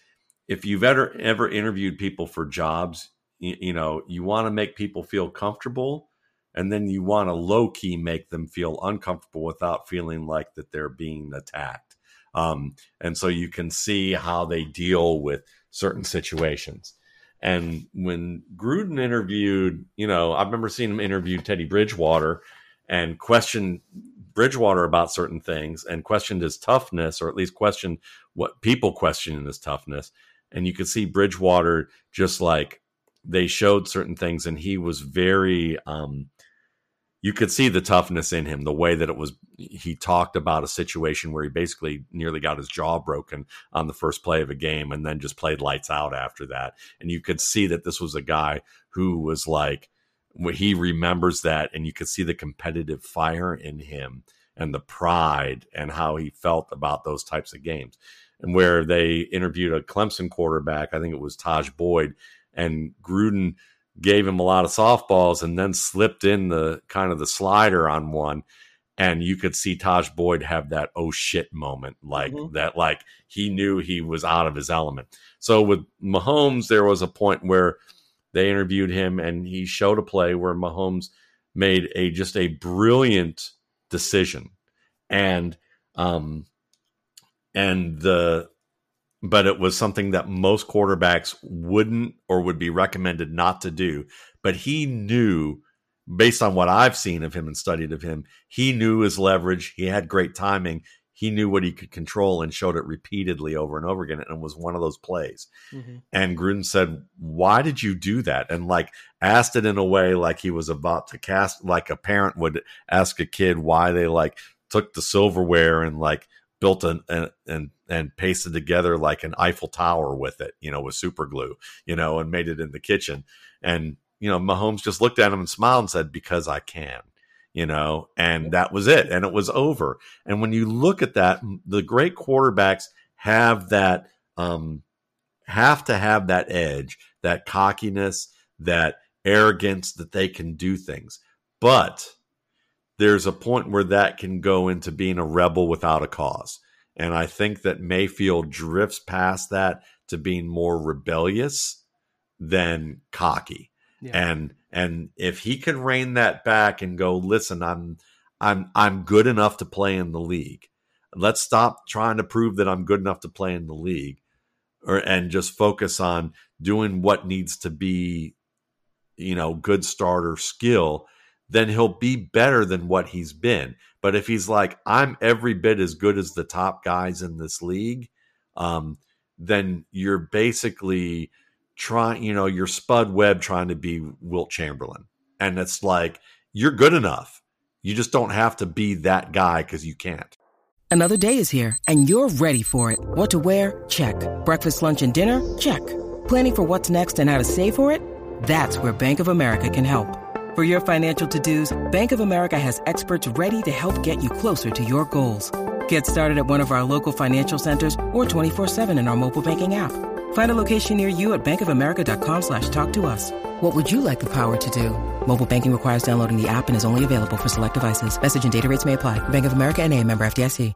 if you've ever ever interviewed people for jobs, you, you know, you want to make people feel comfortable and then you want to low key make them feel uncomfortable without feeling like that they're being attacked. Um, and so you can see how they deal with certain situations. And when Gruden interviewed, you know, I remember seeing him interview Teddy Bridgewater and question Bridgewater about certain things and questioned his toughness, or at least questioned what people questioned his toughness. and you could see Bridgewater just like they showed certain things, and he was very. Um, you could see the toughness in him, the way that it was. He talked about a situation where he basically nearly got his jaw broken on the first play of a game, and then just played lights out after that. And you could see that this was a guy who was like, he remembers that, and you could see the competitive fire in him and the pride and how he felt about those types of games. And where they interviewed a Clemson quarterback, I think it was Tajh Boyd, and Gruden gave him a lot of softballs and then slipped in the kind of the slider on one. And you could see Tajh Boyd have that oh shit moment, like mm-hmm. that, like he knew he was out of his element. So with Mahomes, there was a point where they interviewed him and he showed a play where Mahomes made a just a brilliant decision. And um and the but it was something that most quarterbacks wouldn't or would be recommended not to do. But he knew, based on what I've seen of him and studied of him, he knew his leverage. He had great timing. He knew what he could control and showed it repeatedly over and over again. And it was one of those plays. Mm-hmm. And Gruden said, Why did you do that? And like asked it in a way like he was about to cast, like a parent would ask a kid why they like took the silverware and like built an, an, an and pasted together like an Eiffel Tower with it, you know, with super glue, you know, and made it in the kitchen. And, you know, Mahomes just looked at him and smiled and said, because I can, you know, and that was it. And it was over. And when you look at that, the great quarterbacks have that, um, have to have that edge, that cockiness, that arrogance that they can do things. But there's a point where that can go into being a rebel without a cause and I think that Mayfield drifts past that to being more rebellious than cocky. Yeah. And and if he can rein that back and go, listen, I'm I'm I'm good enough to play in the league. Let's stop trying to prove that I'm good enough to play in the league or and just focus on doing what needs to be you know good starter skill then he'll be better than what he's been but if he's like, I'm every bit as good as the top guys in this league, um, then you're basically trying, you know, you're Spud Webb trying to be Wilt Chamberlain. And it's like, you're good enough. You just don't have to be that guy because you can't. Another day is here and you're ready for it. What to wear? Check. Breakfast, lunch, and dinner? Check. Planning for what's next and how to save for it? That's where Bank of America can help. For your financial to-dos, Bank of America has experts ready to help get you closer to your goals. Get started at one of our local financial centers or 24-7 in our mobile banking app. Find a location near you at bankofamerica.com slash talk to us. What would you like the power to do? Mobile banking requires downloading the app and is only available for select devices. Message and data rates may apply. Bank of America and a member FDIC.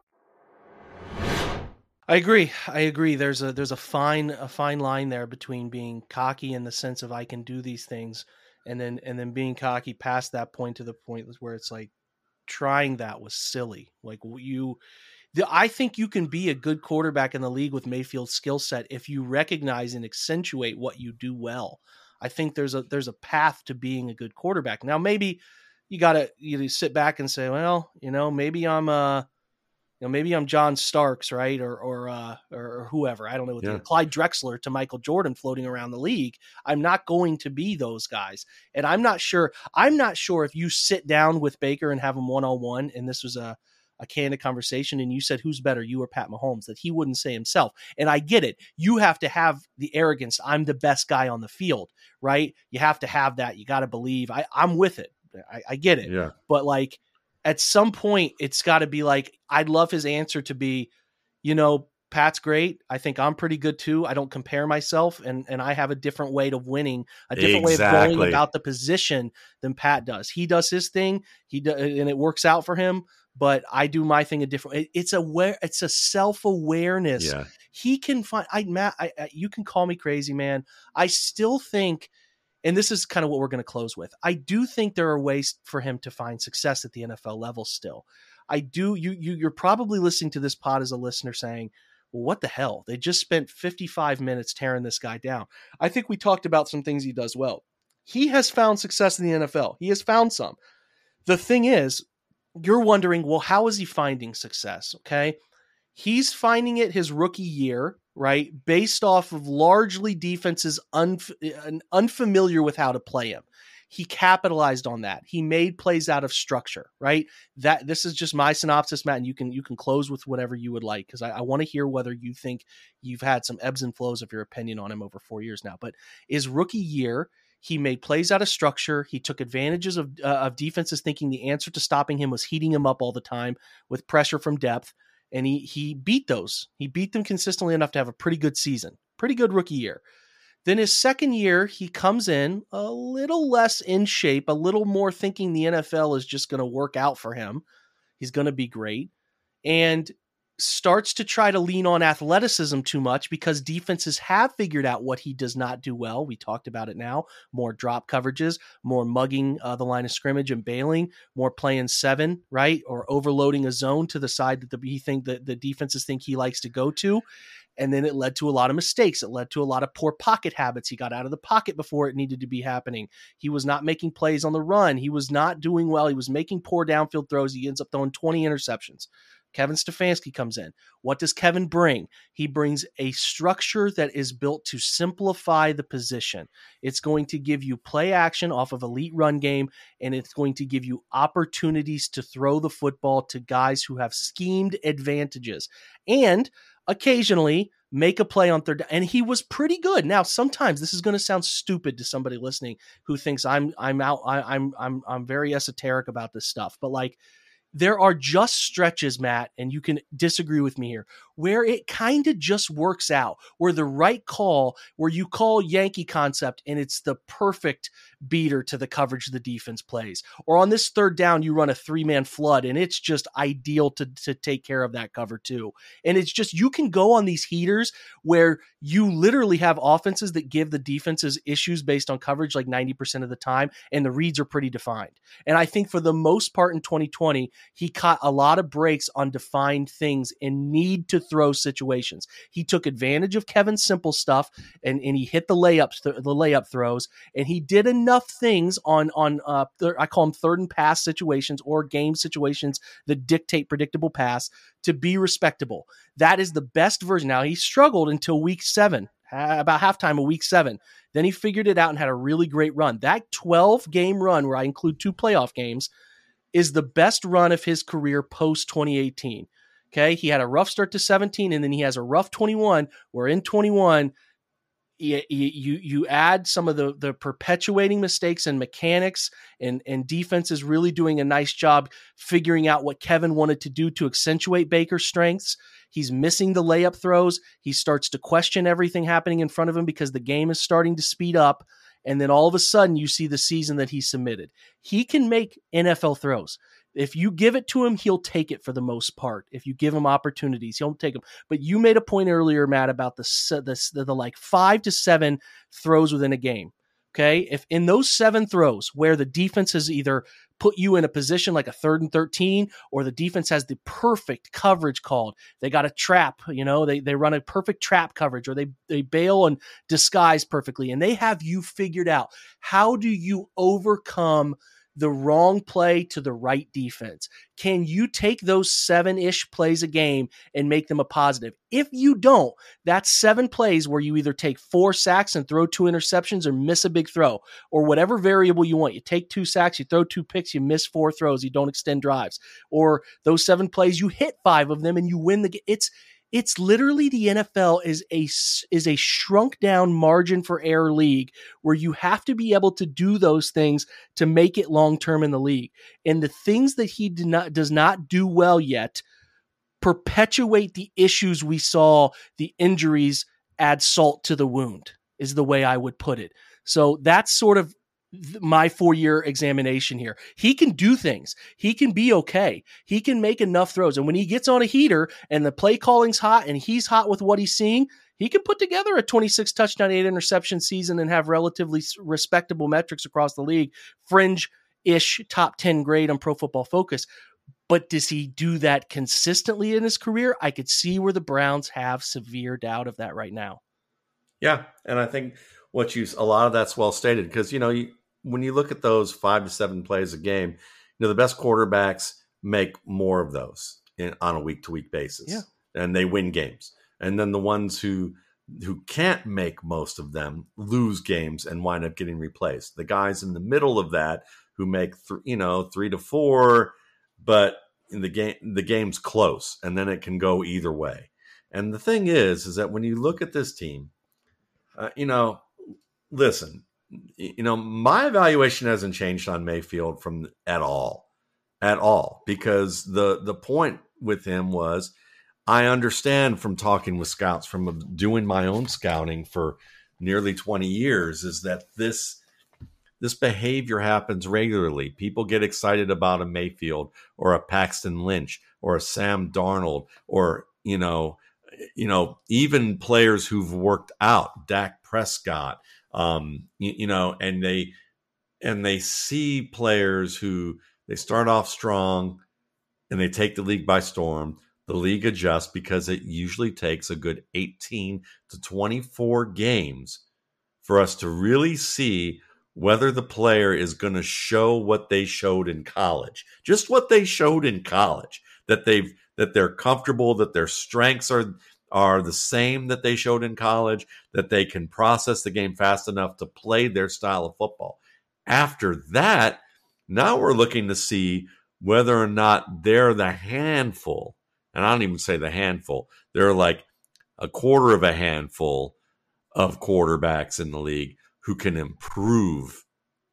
I agree. I agree. There's a there's a fine a fine line there between being cocky in the sense of I can do these things – and then and then being cocky past that point to the point where it's like trying that was silly. Like you, the, I think you can be a good quarterback in the league with Mayfield's skill set if you recognize and accentuate what you do well. I think there's a there's a path to being a good quarterback. Now maybe you got to you sit back and say, well, you know, maybe I'm a you know, maybe I'm John Starks, right, or or uh, or, whoever. I don't know. What yeah. Clyde Drexler to Michael Jordan floating around the league. I'm not going to be those guys, and I'm not sure. I'm not sure if you sit down with Baker and have him one on one, and this was a a candid conversation, and you said who's better, you or Pat Mahomes, that he wouldn't say himself. And I get it. You have to have the arrogance. I'm the best guy on the field, right? You have to have that. You got to believe. I, I'm with it. I, I get it. Yeah. But like at some point it's got to be like I'd love his answer to be, you know, Pat's great. I think I'm pretty good too. I don't compare myself, and and I have a different way of winning, a different exactly. way of going about the position than Pat does. He does his thing, he do, and it works out for him. But I do my thing a different. It, it's a where it's a self awareness. Yeah. He can find. I Matt. I, I, you can call me crazy, man. I still think and this is kind of what we're going to close with. I do think there are ways for him to find success at the NFL level still. I do you you you're probably listening to this pod as a listener saying, well, what the hell? They just spent 55 minutes tearing this guy down. I think we talked about some things he does well. He has found success in the NFL. He has found some. The thing is, you're wondering, well, how is he finding success? Okay. He's finding it his rookie year right? Based off of largely defenses unf- unfamiliar with how to play him. He capitalized on that. He made plays out of structure, right? That this is just my synopsis, Matt, and you can you can close with whatever you would like because I, I want to hear whether you think you've had some ebbs and flows of your opinion on him over four years now. But is rookie year, he made plays out of structure. He took advantages of uh, of defenses thinking the answer to stopping him was heating him up all the time with pressure from depth and he he beat those. He beat them consistently enough to have a pretty good season, pretty good rookie year. Then his second year, he comes in a little less in shape, a little more thinking the NFL is just going to work out for him. He's going to be great. And starts to try to lean on athleticism too much because defenses have figured out what he does not do well. We talked about it now. More drop coverages, more mugging uh, the line of scrimmage and bailing, more playing seven, right? Or overloading a zone to the side that the, he think that the defenses think he likes to go to. And then it led to a lot of mistakes. It led to a lot of poor pocket habits. He got out of the pocket before it needed to be happening. He was not making plays on the run. He was not doing well. He was making poor downfield throws. He ends up throwing 20 interceptions. Kevin Stefanski comes in. What does Kevin bring? He brings a structure that is built to simplify the position. It's going to give you play action off of elite run game, and it's going to give you opportunities to throw the football to guys who have schemed advantages. And occasionally make a play on third and he was pretty good now sometimes this is going to sound stupid to somebody listening who thinks i'm i'm out I, i'm i'm i'm very esoteric about this stuff but like there are just stretches, Matt, and you can disagree with me here, where it kind of just works out, where the right call, where you call Yankee concept and it's the perfect beater to the coverage the defense plays. Or on this third down, you run a three man flood and it's just ideal to, to take care of that cover two. And it's just, you can go on these heaters where you literally have offenses that give the defenses issues based on coverage like 90% of the time, and the reads are pretty defined. And I think for the most part in 2020, he caught a lot of breaks on defined things and need to throw situations. He took advantage of Kevin's simple stuff and, and he hit the layups, the layup throws, and he did enough things on on uh, th- I call them third and pass situations or game situations that dictate predictable pass to be respectable. That is the best version. Now he struggled until week seven, about halftime of week seven. Then he figured it out and had a really great run. That 12 game run, where I include two playoff games, is the best run of his career post 2018. Okay. He had a rough start to 17 and then he has a rough 21, where in 21, you, you add some of the the perpetuating mistakes and mechanics and and defense is really doing a nice job figuring out what Kevin wanted to do to accentuate Baker's strengths. He's missing the layup throws. He starts to question everything happening in front of him because the game is starting to speed up and then all of a sudden you see the season that he submitted. He can make NFL throws. If you give it to him, he'll take it for the most part. If you give him opportunities, he'll take them. But you made a point earlier, Matt, about the the, the, the like five to seven throws within a game. Okay, if in those seven throws where the defense has either put you in a position like a third and 13 or the defense has the perfect coverage called they got a trap you know they, they run a perfect trap coverage or they, they bail and disguise perfectly and they have you figured out how do you overcome the wrong play to the right defense? Can you take those seven ish plays a game and make them a positive? If you don't, that's seven plays where you either take four sacks and throw two interceptions or miss a big throw or whatever variable you want. You take two sacks, you throw two picks, you miss four throws, you don't extend drives. Or those seven plays, you hit five of them and you win the game. It's, it's literally the NFL is a is a shrunk down margin for error league where you have to be able to do those things to make it long term in the league. And the things that he did not does not do well yet perpetuate the issues we saw, the injuries add salt to the wound is the way I would put it. So that's sort of my four year examination here. He can do things. He can be okay. He can make enough throws. And when he gets on a heater and the play calling's hot and he's hot with what he's seeing, he can put together a 26 touchdown, eight interception season and have relatively respectable metrics across the league, fringe ish top 10 grade on pro football focus. But does he do that consistently in his career? I could see where the Browns have severe doubt of that right now. Yeah. And I think what you, a lot of that's well stated because, you know, you, when you look at those five to seven plays a game, you know the best quarterbacks make more of those in, on a week to week basis, yeah. and they win games. and then the ones who who can't make most of them lose games and wind up getting replaced. The guys in the middle of that who make th- you know three to four, but in the game the game's close, and then it can go either way. And the thing is, is that when you look at this team, uh, you know, listen, you know, my evaluation hasn't changed on Mayfield from at all, at all, because the the point with him was I understand from talking with scouts, from doing my own scouting for nearly 20 years, is that this this behavior happens regularly. People get excited about a Mayfield or a Paxton Lynch or a Sam Darnold or you know, you know, even players who've worked out, Dak Prescott, um, you, you know, and they and they see players who they start off strong and they take the league by storm. The league adjusts because it usually takes a good 18 to 24 games for us to really see whether the player is going to show what they showed in college. Just what they showed in college that they've that they're comfortable that their strengths are are the same that they showed in college that they can process the game fast enough to play their style of football after that now we're looking to see whether or not they're the handful and I don't even say the handful. they're like a quarter of a handful of quarterbacks in the league who can improve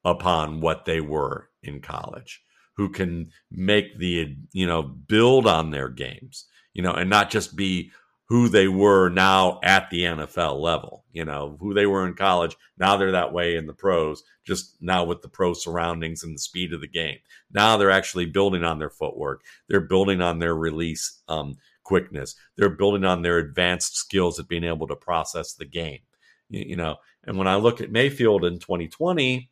upon what they were in college, who can make the, you know, build on their games, you know, and not just be who they were now at the NFL level, you know, who they were in college. Now they're that way in the pros, just now with the pro surroundings and the speed of the game. Now they're actually building on their footwork. They're building on their release um, quickness. They're building on their advanced skills at being able to process the game, you, you know. And when I look at Mayfield in 2020,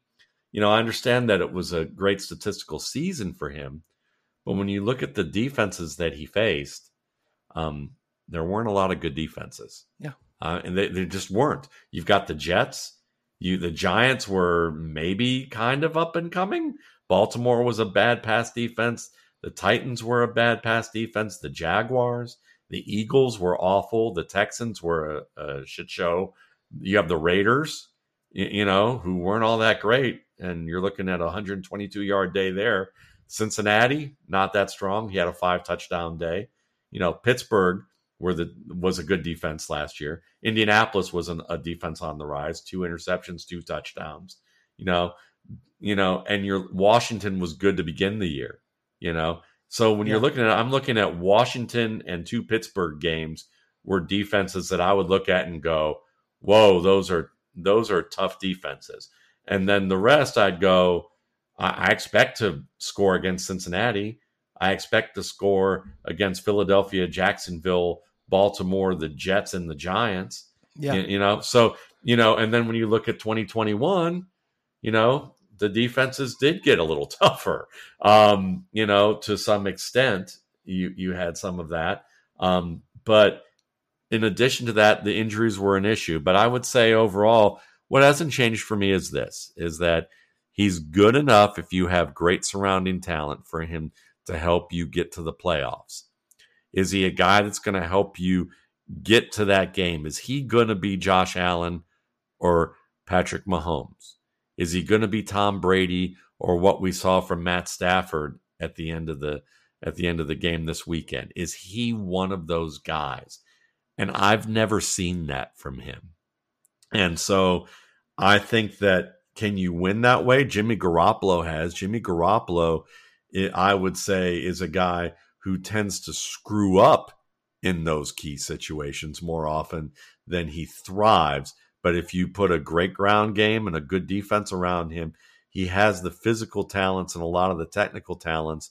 you know, I understand that it was a great statistical season for him. But when you look at the defenses that he faced, um, there weren't a lot of good defenses. Yeah. Uh, and they, they just weren't. You've got the Jets. You the Giants were maybe kind of up and coming. Baltimore was a bad pass defense. The Titans were a bad pass defense. The Jaguars, the Eagles were awful. The Texans were a, a shit show. You have the Raiders, you, you know, who weren't all that great. And you're looking at a 122 yard day there. Cincinnati, not that strong. He had a five touchdown day. You know, Pittsburgh, were the was a good defense last year. Indianapolis was an, a defense on the rise, two interceptions, two touchdowns. You know, you know, and your Washington was good to begin the year. You know, so when yeah. you're looking at, I'm looking at Washington and two Pittsburgh games were defenses that I would look at and go, "Whoa, those are those are tough defenses." And then the rest, I'd go, I, I expect to score against Cincinnati. I expect to score against Philadelphia, Jacksonville, Baltimore, the Jets, and the Giants. Yeah. You, you, know, so, you know, and then when you look at 2021, you know, the defenses did get a little (laughs) tougher. Um, you know, to some extent, you you had some of that. Um, but in addition to that, the injuries were an issue. But I would say overall, what hasn't changed for me is this is that he's good enough if you have great surrounding talent for him to help you get to the playoffs. Is he a guy that's going to help you get to that game? Is he going to be Josh Allen or Patrick Mahomes? Is he going to be Tom Brady or what we saw from Matt Stafford at the end of the at the end of the game this weekend? Is he one of those guys? And I've never seen that from him. And so I think that can you win that way? Jimmy Garoppolo has. Jimmy Garoppolo, I would say, is a guy who tends to screw up in those key situations more often than he thrives. But if you put a great ground game and a good defense around him, he has the physical talents and a lot of the technical talents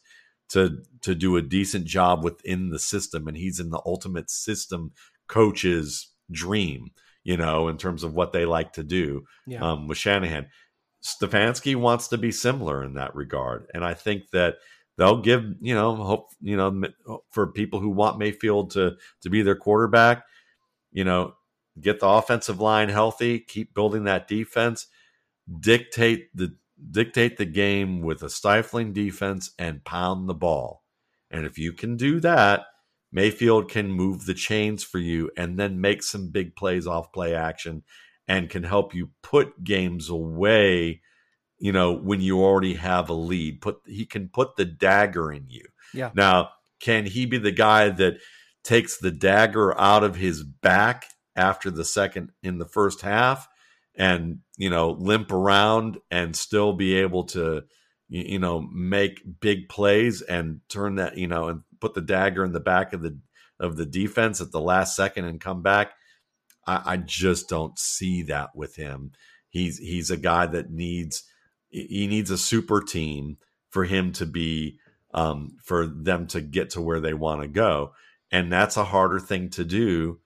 to to do a decent job within the system. And he's in the ultimate system coach's dream, you know, in terms of what they like to do yeah. um, with Shanahan. Stefanski wants to be similar in that regard. And I think that they'll give you know hope you know for people who want Mayfield to to be their quarterback, you know, get the offensive line healthy, keep building that defense, dictate the dictate the game with a stifling defense and pound the ball. And if you can do that, Mayfield can move the chains for you and then make some big plays off play action and can help you put games away, you know, when you already have a lead. Put he can put the dagger in you. Yeah. Now, can he be the guy that takes the dagger out of his back after the second in the first half and, you know, limp around and still be able to you know make big plays and turn that, you know, and put the dagger in the back of the of the defense at the last second and come back. I, I just don't see that with him. He's he's a guy that needs he needs a super team for him to be um, for them to get to where they want to go, and that's a harder thing to do,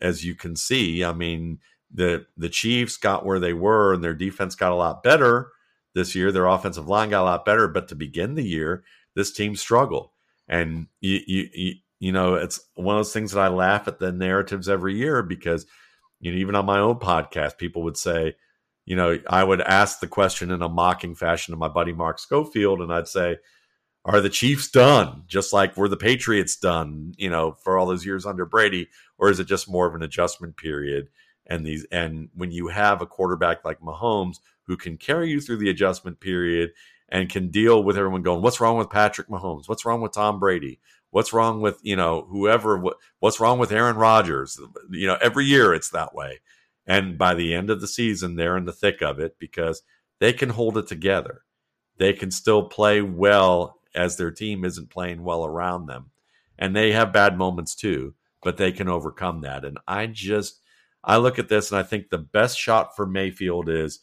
as you can see. I mean, the the Chiefs got where they were, and their defense got a lot better this year. Their offensive line got a lot better, but to begin the year, this team struggled. And you, you, you, you know, it's one of those things that I laugh at the narratives every year because, you know, even on my own podcast, people would say, you know, I would ask the question in a mocking fashion to my buddy Mark Schofield, and I'd say, are the Chiefs done? Just like were the Patriots done, you know, for all those years under Brady, or is it just more of an adjustment period? And these, and when you have a quarterback like Mahomes who can carry you through the adjustment period and can deal with everyone going, what's wrong with Patrick Mahomes? What's wrong with Tom Brady? What's wrong with, you know, whoever, what, what's wrong with Aaron Rodgers? You know, every year it's that way. And by the end of the season, they're in the thick of it because they can hold it together. They can still play well as their team isn't playing well around them. And they have bad moments too, but they can overcome that. And I just, I look at this and I think the best shot for Mayfield is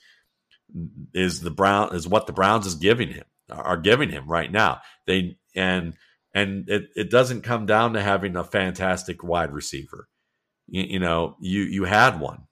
is the Brown is what the Browns is giving him are giving him right now. They and and it, it doesn't come down to having a fantastic wide receiver. You, you know, you you had one.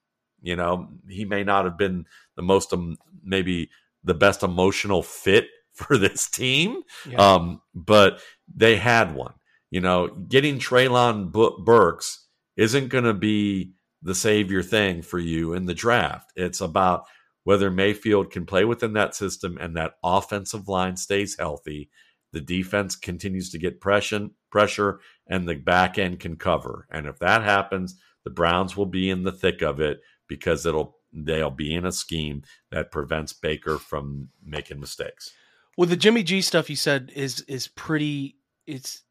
You know, he may not have been the most um, maybe the best emotional fit (laughs) for this team, yeah. um, but they had one. You know, getting Treylon Burks isn't going to be the savior thing for you in the draft. It's about whether Mayfield can play within that system and that offensive line stays healthy, the defense continues to get pressure, pressure, and the back end can cover. And if that happens, the Browns will be in the thick of it because it'll they'll be in a scheme that prevents Baker from making mistakes. Well, the Jimmy G stuff you said is is pretty it's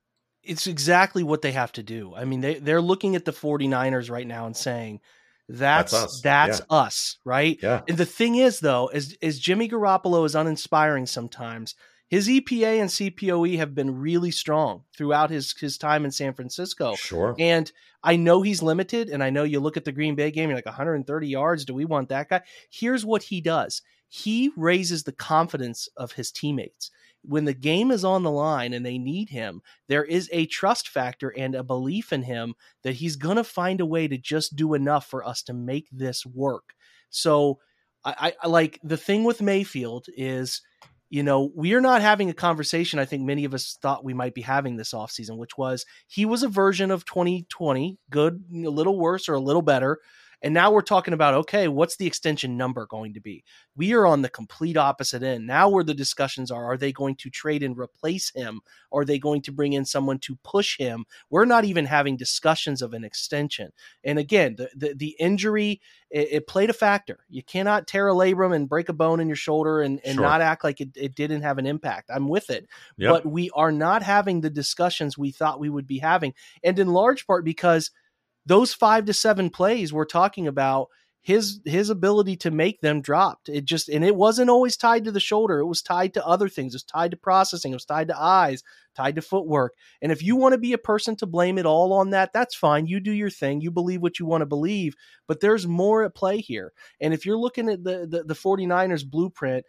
it's exactly what they have to do. I mean, they they're looking at the 49ers right now and saying, that's that's us, that's yeah. us right? Yeah. And the thing is, though, is is Jimmy Garoppolo is uninspiring sometimes. His EPA and CPOE have been really strong throughout his his time in San Francisco. Sure. And I know he's limited, and I know you look at the Green Bay game, you're like 130 yards. Do we want that guy? Here's what he does. He raises the confidence of his teammates when the game is on the line and they need him, there is a trust factor and a belief in him that he's going to find a way to just do enough for us to make this work. So, I, I like the thing with Mayfield is, you know, we are not having a conversation I think many of us thought we might be having this offseason, which was he was a version of 2020, good, a little worse or a little better and now we're talking about okay, what's the extension number going to be? We are on the complete opposite end. Now where the discussions are, are they going to trade and replace him? Are they going to bring in someone to push him? We're not even having discussions of an extension. And again, the the, the injury it, it, played a factor. You cannot tear a labrum and break a bone in your shoulder and, and sure. not act like it, it didn't have an impact. I'm with it. Yep. But we are not having the discussions we thought we would be having. And in large part because those five to seven plays we're talking about his his ability to make them dropped. It just and it wasn't always tied to the shoulder. It was tied to other things. It was tied to processing. It was tied to eyes tied to footwork. And if you want to be a person to blame it all on that that's fine. You do your thing. You believe what you want to believe. But there's more at play here. And if you're looking at the the, the 49ers blueprint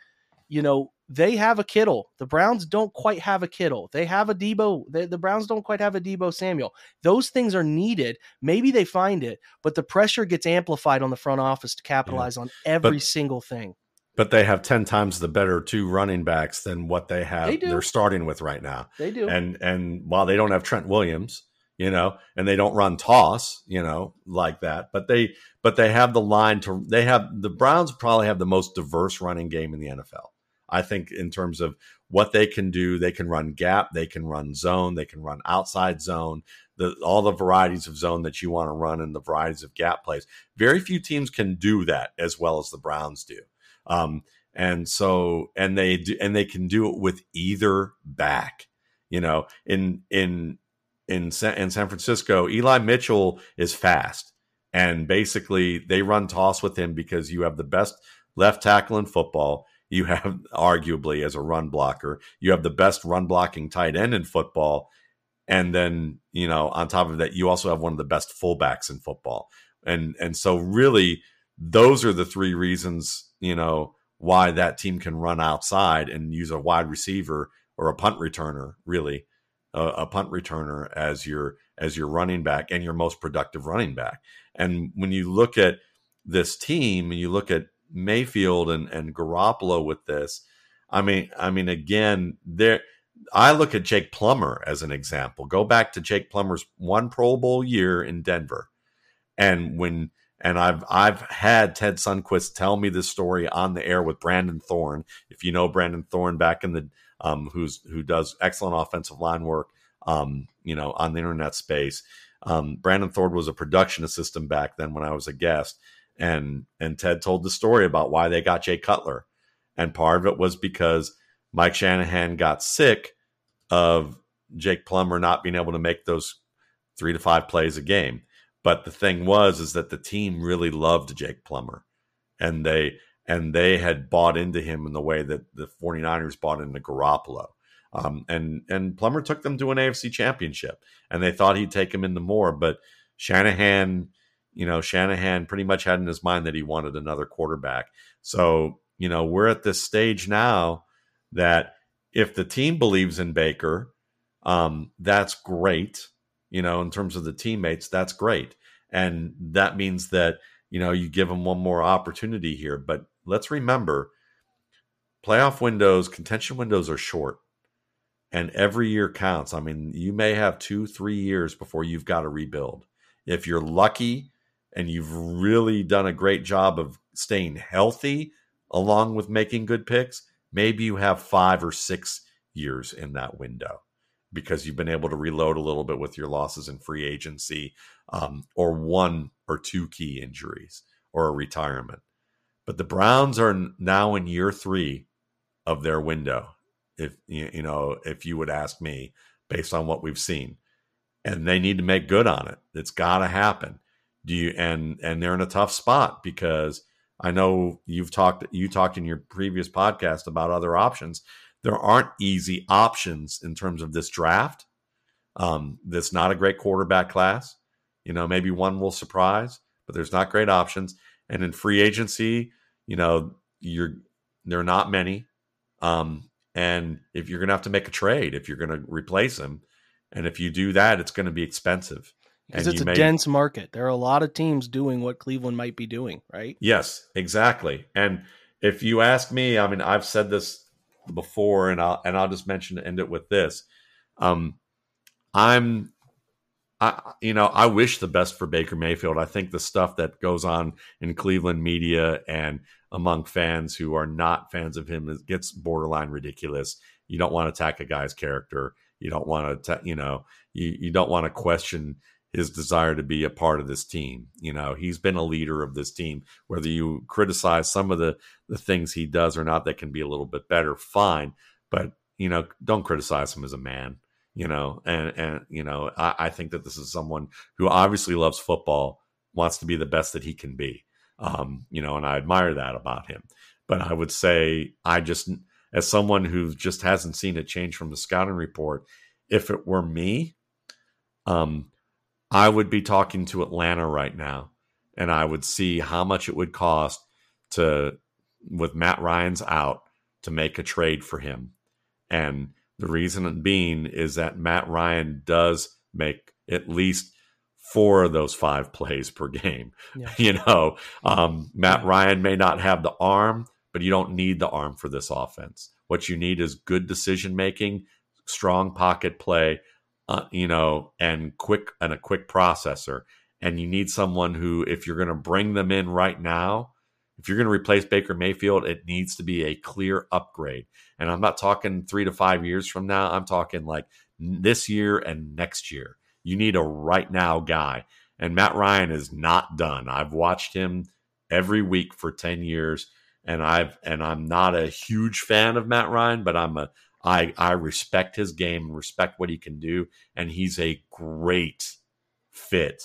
you know they have a Kittle. The Browns don't quite have a Kittle. They have a Deebo. They, the Browns don't quite have a Deebo Samuel. Those things are needed. Maybe they find it, but the pressure gets amplified on the front office to capitalize yeah. on every but, single thing. But they have ten times the better two running backs than what they have. They they're starting with right now. They do. And and while they don't have Trent Williams, you know, and they don't run toss, you know, like that, but they but they have the line to. They have the Browns probably have the most diverse running game in the NFL I think in terms of what they can do, they can run gap, they can run zone, they can run outside zone. the all the varieties of zone that you want to run and the varieties of gap plays. Very few teams can do that as well as the Browns do. Um, and so and they do and they can do it with either back. You know, in in in San, in San Francisco, Eli Mitchell is fast, and basically they run toss with him because you have the best left tackle in football. You have arguably as a run blocker, you have the best run blocking tight end in football, and then you know on top of that, you also have one of the best fullbacks in football, and and so really those are the three reasons you know why that team can run outside and use a wide receiver or a punt returner, really, a, punt returner as your as your running back and your most productive running back. And when you look at this team and you look at Mayfield and and Garoppolo with this, I mean, I mean, again, there. I look at Jake Plummer as an example. Go back to Jake Plummer's one Pro Bowl year in Denver, and when and I've I've had Ted Sundquist tell me this story on the air with Brandon Thorn. If you know Brandon Thorn back in the um, who's who does excellent offensive line work, um, you know, on the internet space. Um, Brandon Thorn was a production assistant back then when I was a guest, and and Ted told the story about why they got Jay Cutler, and part of it was because Mike Shanahan got sick of Jake Plummer not being able to make those three to five plays a game. But the thing was is that the team really loved Jake Plummer and they and they had bought into him in the way that the 49ers bought into Garoppolo. Um, and and Plummer took them to an AFC championship and they thought he'd take him into more, but Shanahan, you know, Shanahan pretty much had in his mind that he wanted another quarterback. So, you know, we're at this stage now that if the team believes in Baker, um, that's great you know, in terms of the teammates, that's great. And that means that, you know, you give them one more opportunity here. But let's remember playoff windows, contention windows are short. And every year counts. I mean, you may have two, three years before you've got to rebuild. If you're lucky and you've really done a great job of staying healthy along with making good picks, maybe you have five or six years in that window because you've been able to reload a little bit with your losses in free agency um, or one or two key injuries or a retirement. But the Browns are now in year three of their window. If you know, if you would ask me, based on what we've seen, and they need to make good on it. It's got to happen. Do you and and they're in a tough spot because I know you've talked you talked in your previous podcast about other options there aren't easy options in terms of this draft. Um, that's not a great quarterback class. You know, maybe one will surprise, but there's not great options. And in free agency, you know, you're there are not many. Um, and if you're going to have to make a trade, if you're going to replace him, and if you do that, it's going to be expensive. Because it's a may, dense market. There are a lot of teams doing what Cleveland might be doing, right? Yes, exactly. And if you ask me, I mean, I've said this before, and I'll and I'll just mention to end it with this. Um, I'm, I you know I wish the best for Baker Mayfield. I think the stuff that goes on in Cleveland media and among fans who are not fans of him gets borderline ridiculous. You don't want to attack a guy's character. You don't want to, you know, you, you don't want to question his desire to be a part of this team. You know, he's been a leader of this team. Whether you criticize some of the the things he does or not that can be a little bit better, fine. But you know, don't criticize him as a man. You know, and and you know, I, I think that this is someone who obviously loves football, wants to be the best that he can be. Um, you know, and I admire that about him. But I would say I just as someone who just hasn't seen a change from the scouting report, if it were me, um, I would be talking to Atlanta right now and I would see how much it would cost to, with Matt Ryan's out, to make a trade for him. And the reason being is that Matt Ryan does make at least four of those five (laughs) plays per game. Yeah. (laughs) You know, um, Matt yeah. Ryan may not have the arm, but you don't need the arm for this offense. What you need is good decision making, strong pocket play, uh, you know, and quick and a quick processor. And you need someone who, if you're going to bring them in right now, if you're going to replace Baker Mayfield, it needs to be a clear upgrade. And I'm not talking three to five years from now. I'm talking like this year and next year. You need a right now guy. And Matt Ryan is not done. I've watched him every week for 10 years and I've and I'm not a huge fan of Matt Ryan, but I'm a I I respect his game and respect what he can do and he's a great fit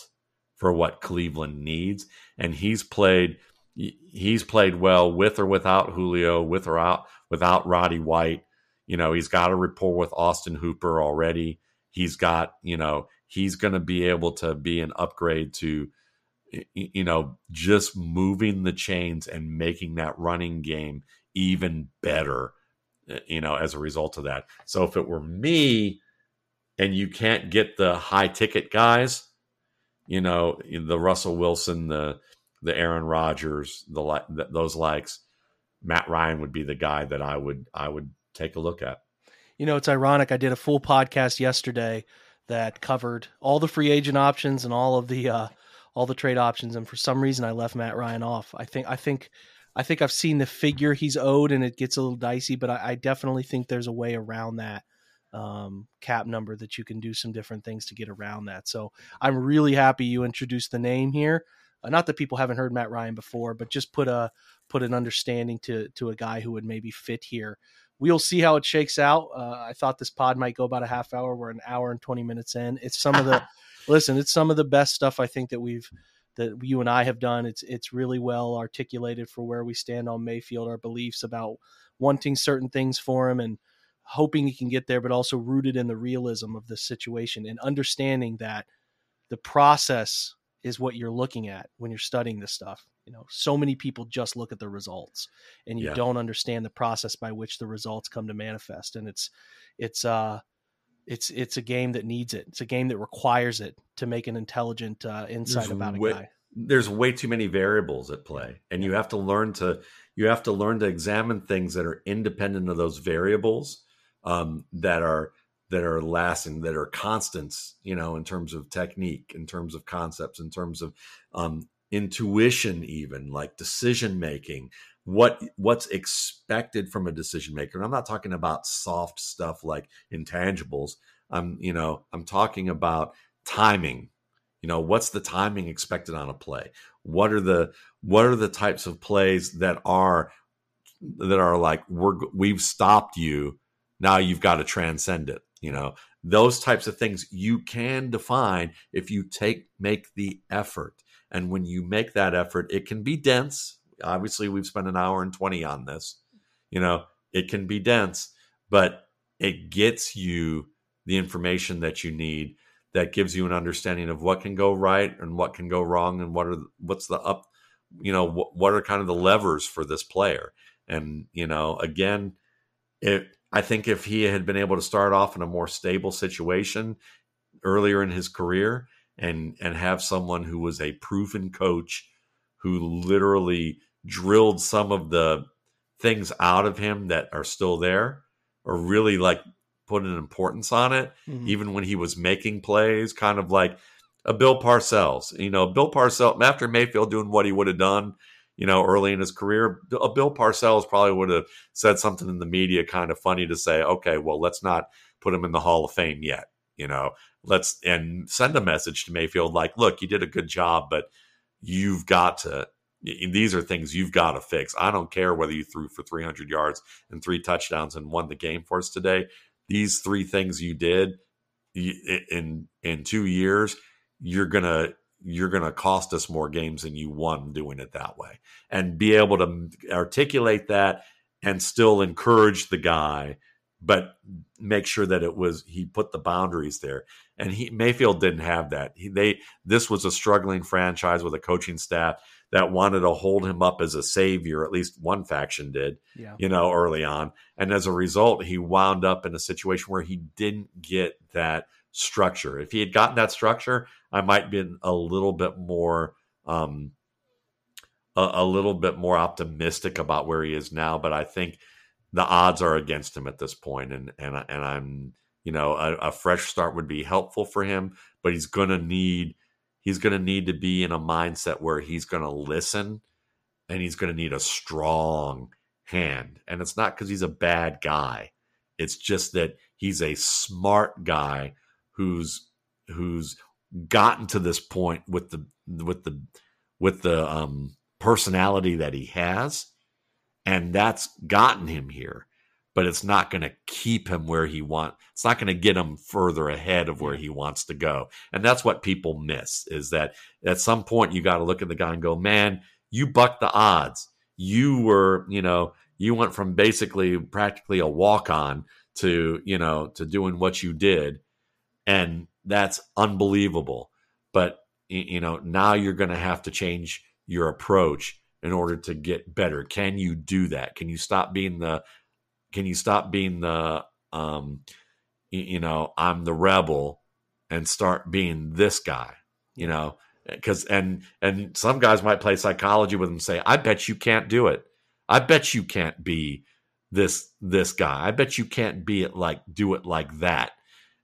for what Cleveland needs and he's played he's played well with or without Julio, with or out without Roddy White. You know, he's got a rapport with Austin Hooper already. He's got, you know, he's going to be able to be an upgrade to you know just moving the chains and making that running game even better you know as a result of that so if it were me and you can't get the high ticket guys you know the russell wilson the the aaron rodgers the those likes matt ryan would be the guy that i would i would take a look at you know it's ironic i did a full podcast yesterday that covered all the free agent options and all of the uh, all the trade options. And for some reason, I left Matt Ryan off. I think I think I think I've seen the figure he's owed, and it gets a little dicey. But I, I definitely think there's a way around that um, cap number that you can do some different things to get around that. So I'm really happy you introduced the name here. Uh, not that people haven't heard Matt Ryan before, but just put a put an understanding to to a guy who would maybe fit here we'll see how it shakes out. Uh, I thought this pod might go about a half hour. We're an hour and 20 minutes in. It's some of the, (laughs) listen, it's some of the best stuff I think that we've, that you and I have done. It's, it's really well articulated for where we stand on Mayfield, our beliefs about wanting certain things for him and hoping he can get there, but also rooted in the realism of the situation and understanding that the process is what you're looking at when you're studying this stuff. You know, so many people just look at the results and you yeah. don't understand the process by which the results come to manifest. And it's it's uh it's it's a game that needs it. It's a game that requires it to make an intelligent uh, insight there's about way, a guy. There's way too many variables at play, and you have to learn to you have to learn to examine things that are independent of those variables um, that are that are lasting, that are constants, you know, in terms of technique, in terms of concepts, in terms of um, intuition, even like decision making, what what's expected from a decision maker. And I'm not talking about soft stuff like intangibles. I'm, you know, I'm talking about timing. You know, what's the timing expected on a play? What are the what are the types of plays that are that are like we're we've stopped you now you've got to transcend it you know those types of things you can define if you take make the effort and when you make that effort it can be dense obviously we've spent an hour and 20 on this. You know it can be dense but it gets you the information that you need that gives you an understanding of what can go right and what can go wrong and what are what's the up you know what, what are kind of the levers for this player. And you know again it I think if he had been able to start off in a more stable situation earlier in his career and and have someone who was a proven coach who literally drilled some of the things out of him that are still there or really like put an importance on it mm-hmm. even when he was making plays kind of like a Bill Parcells you know Bill Parcells after Mayfield doing what he would have done you know, early in his career, a Bill Parcells probably would have said something in the media kind of funny to say, okay, well, let's not put him in the Hall of Fame yet. You know, let's and send a message to Mayfield like, look, you did a good job, but you've got to. These are things you've got to fix. I don't care whether you threw for 300 yards and three touchdowns and won the game for us today. These three things you did in in two years, you're gonna you're to cost us more games than you won doing it that way. And be able to articulate that and still encourage the guy, but make sure that it was he put the boundaries there. And he Mayfield didn't have that. He, they this was a struggling franchise with a coaching staff that wanted to hold him up as a savior. At least one faction did, yeah. you know, early on. And as a result, he wound up in a situation where he didn't get that structure. If he had gotten that structure, I might been a little bit more um, a, a, little bit more optimistic about where he is now. But I think the odds are against him at this point, and and and I'm you know a, a fresh start would be helpful for him, but he's going to need he's going to need to be in a mindset where he's going to listen, and he's going to need a strong hand. And it's not because he's a bad guy; it's just that he's a smart guy who's who's gotten to this point with the with the with the um, personality that he has, and that's gotten him here. But it's not going to keep him where he wants. It's not going to get him further ahead of where he wants to go. And that's what people miss is that at some point you got to look at the guy and go, "Man, you bucked the odds. You were, you know, you went from basically practically a walk on to, you know, to doing what you did." And that's unbelievable. But you know, now you're going to have to change your approach in order to get better. Can you do that? Can you stop being the can you stop being the um you know, I'm the rebel and start being this guy, you know? Cuz and and some guys might play psychology with them say, "I bet you can't do it. I bet you can't be this this guy. I bet you can't be it like do it like that."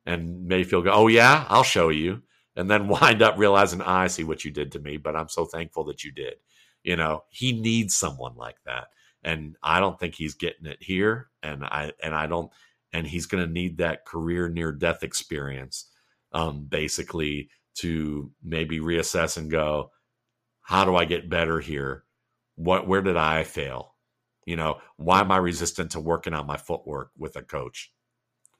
And Mayfield go, "Oh yeah, I'll show you." and then (laughs) wind up realizing I see what you did to me, but I'm so thankful that you did. You know, he needs someone like that. And I don't think he's getting it here. And I and I don't and he's gonna need that career near death experience, um, basically to maybe reassess and go, how do I get better here? What where did I fail? You know, why am I resistant to working on my footwork with a coach?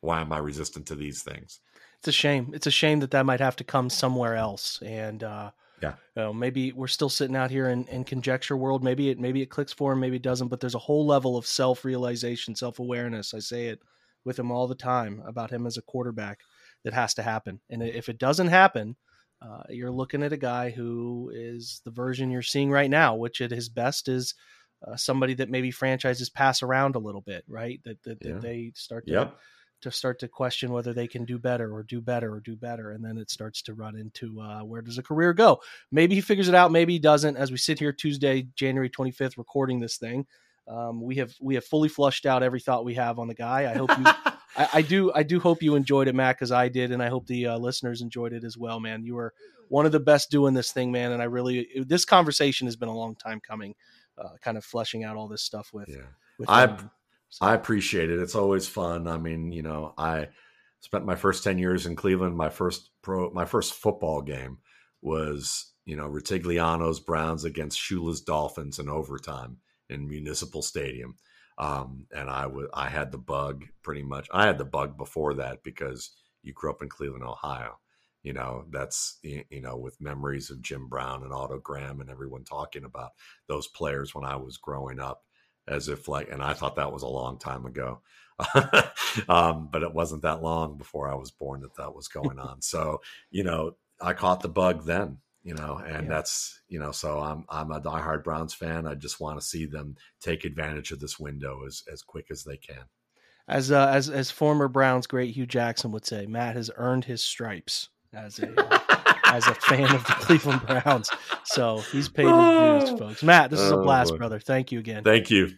Why am I resistant to these things? it's a shame. It's a shame that that might have to come somewhere else. And uh, yeah, you know, maybe we're still sitting out here in, in conjecture world. Maybe it maybe it clicks for him, maybe it doesn't. But there's a whole level of self realization, self awareness. I say it with him all the time about him as a quarterback that has to happen. And if it doesn't happen, uh, you're looking at a guy who is the version you're seeing right now, which at his best is uh, somebody that maybe franchises pass around a little bit, right? That that, yeah. that they start to yep to start to question whether they can do better or do better or do better and then it starts to run into uh, where does a career go? Maybe he figures it out maybe he doesn't. As we sit here tuesday january 25th recording this thing um, we have we have fully flushed out every thought we have on the guy. I hope you (laughs) I, I, do i do hope you enjoyed it matt because i did and i hope the uh, listeners enjoyed it as well man. You were one of the best doing this thing man and i really this conversation has been a long time coming uh, kind of fleshing out all this stuff with, yeah. with I um, so. I appreciate it. It's always fun. I mean, you know, I spent my first 10 years in Cleveland. My first pro, my first football game was, you know, Rutigliano's Browns against Shula's Dolphins in overtime in Municipal Stadium. Um, and I was, I had the bug pretty much. I had the bug before that because you grew up in Cleveland, Ohio. You know, that's, you know, with memories of Jim Brown and Otto Graham and everyone talking about those players when I was growing up as if like, and I thought that was a long time ago. (laughs) um, but it wasn't that long before I was born that that was going on. so, you know, I caught the bug then, you know, and yeah. that's, you know, so I'm, I'm a diehard Browns fan. I just want to see them take advantage of this window as, as quick as they can. As, uh, as, as former Browns great Hue Jackson would say, Matt has earned his stripes as a, uh, as a fan of the Cleveland Browns. So he's paid his dues, folks. Matt, this is a oh, blast, brother. Thank you again. Thank you.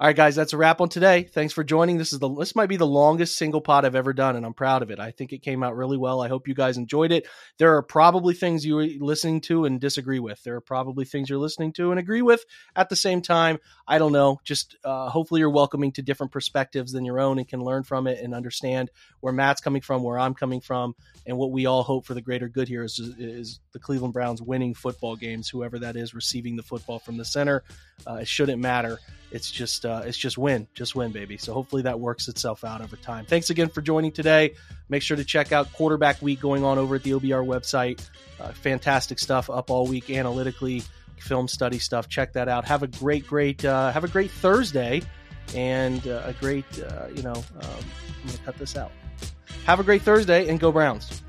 All right, guys, that's a wrap on today. Thanks for joining. This is the this might be the longest single pod I've ever done, and I'm proud of it. I think it came out really well. I hope you guys enjoyed it. There are probably things you are listening to and disagree with. There are probably things you're listening to and agree with at the same time. I don't know. Just uh, hopefully you're welcoming to different perspectives than your own and can learn from it and understand where Matt's coming from, where I'm coming from, and what we all hope for the greater good here is, is the Cleveland Browns winning football games. Whoever that is receiving the football from the center, uh, it shouldn't matter it's just uh, it's just win, just win, baby. So hopefully that works itself out over time. Thanks again for joining today. Make sure to check out quarterback week going on over at the OBR website. Uh, fantastic stuff up all week analytically, film study stuff. Check that out. Have a great, great, uh, have a great Thursday, and uh, a great, uh, you know, um, I'm gonna cut this out. Have a great Thursday and go Browns.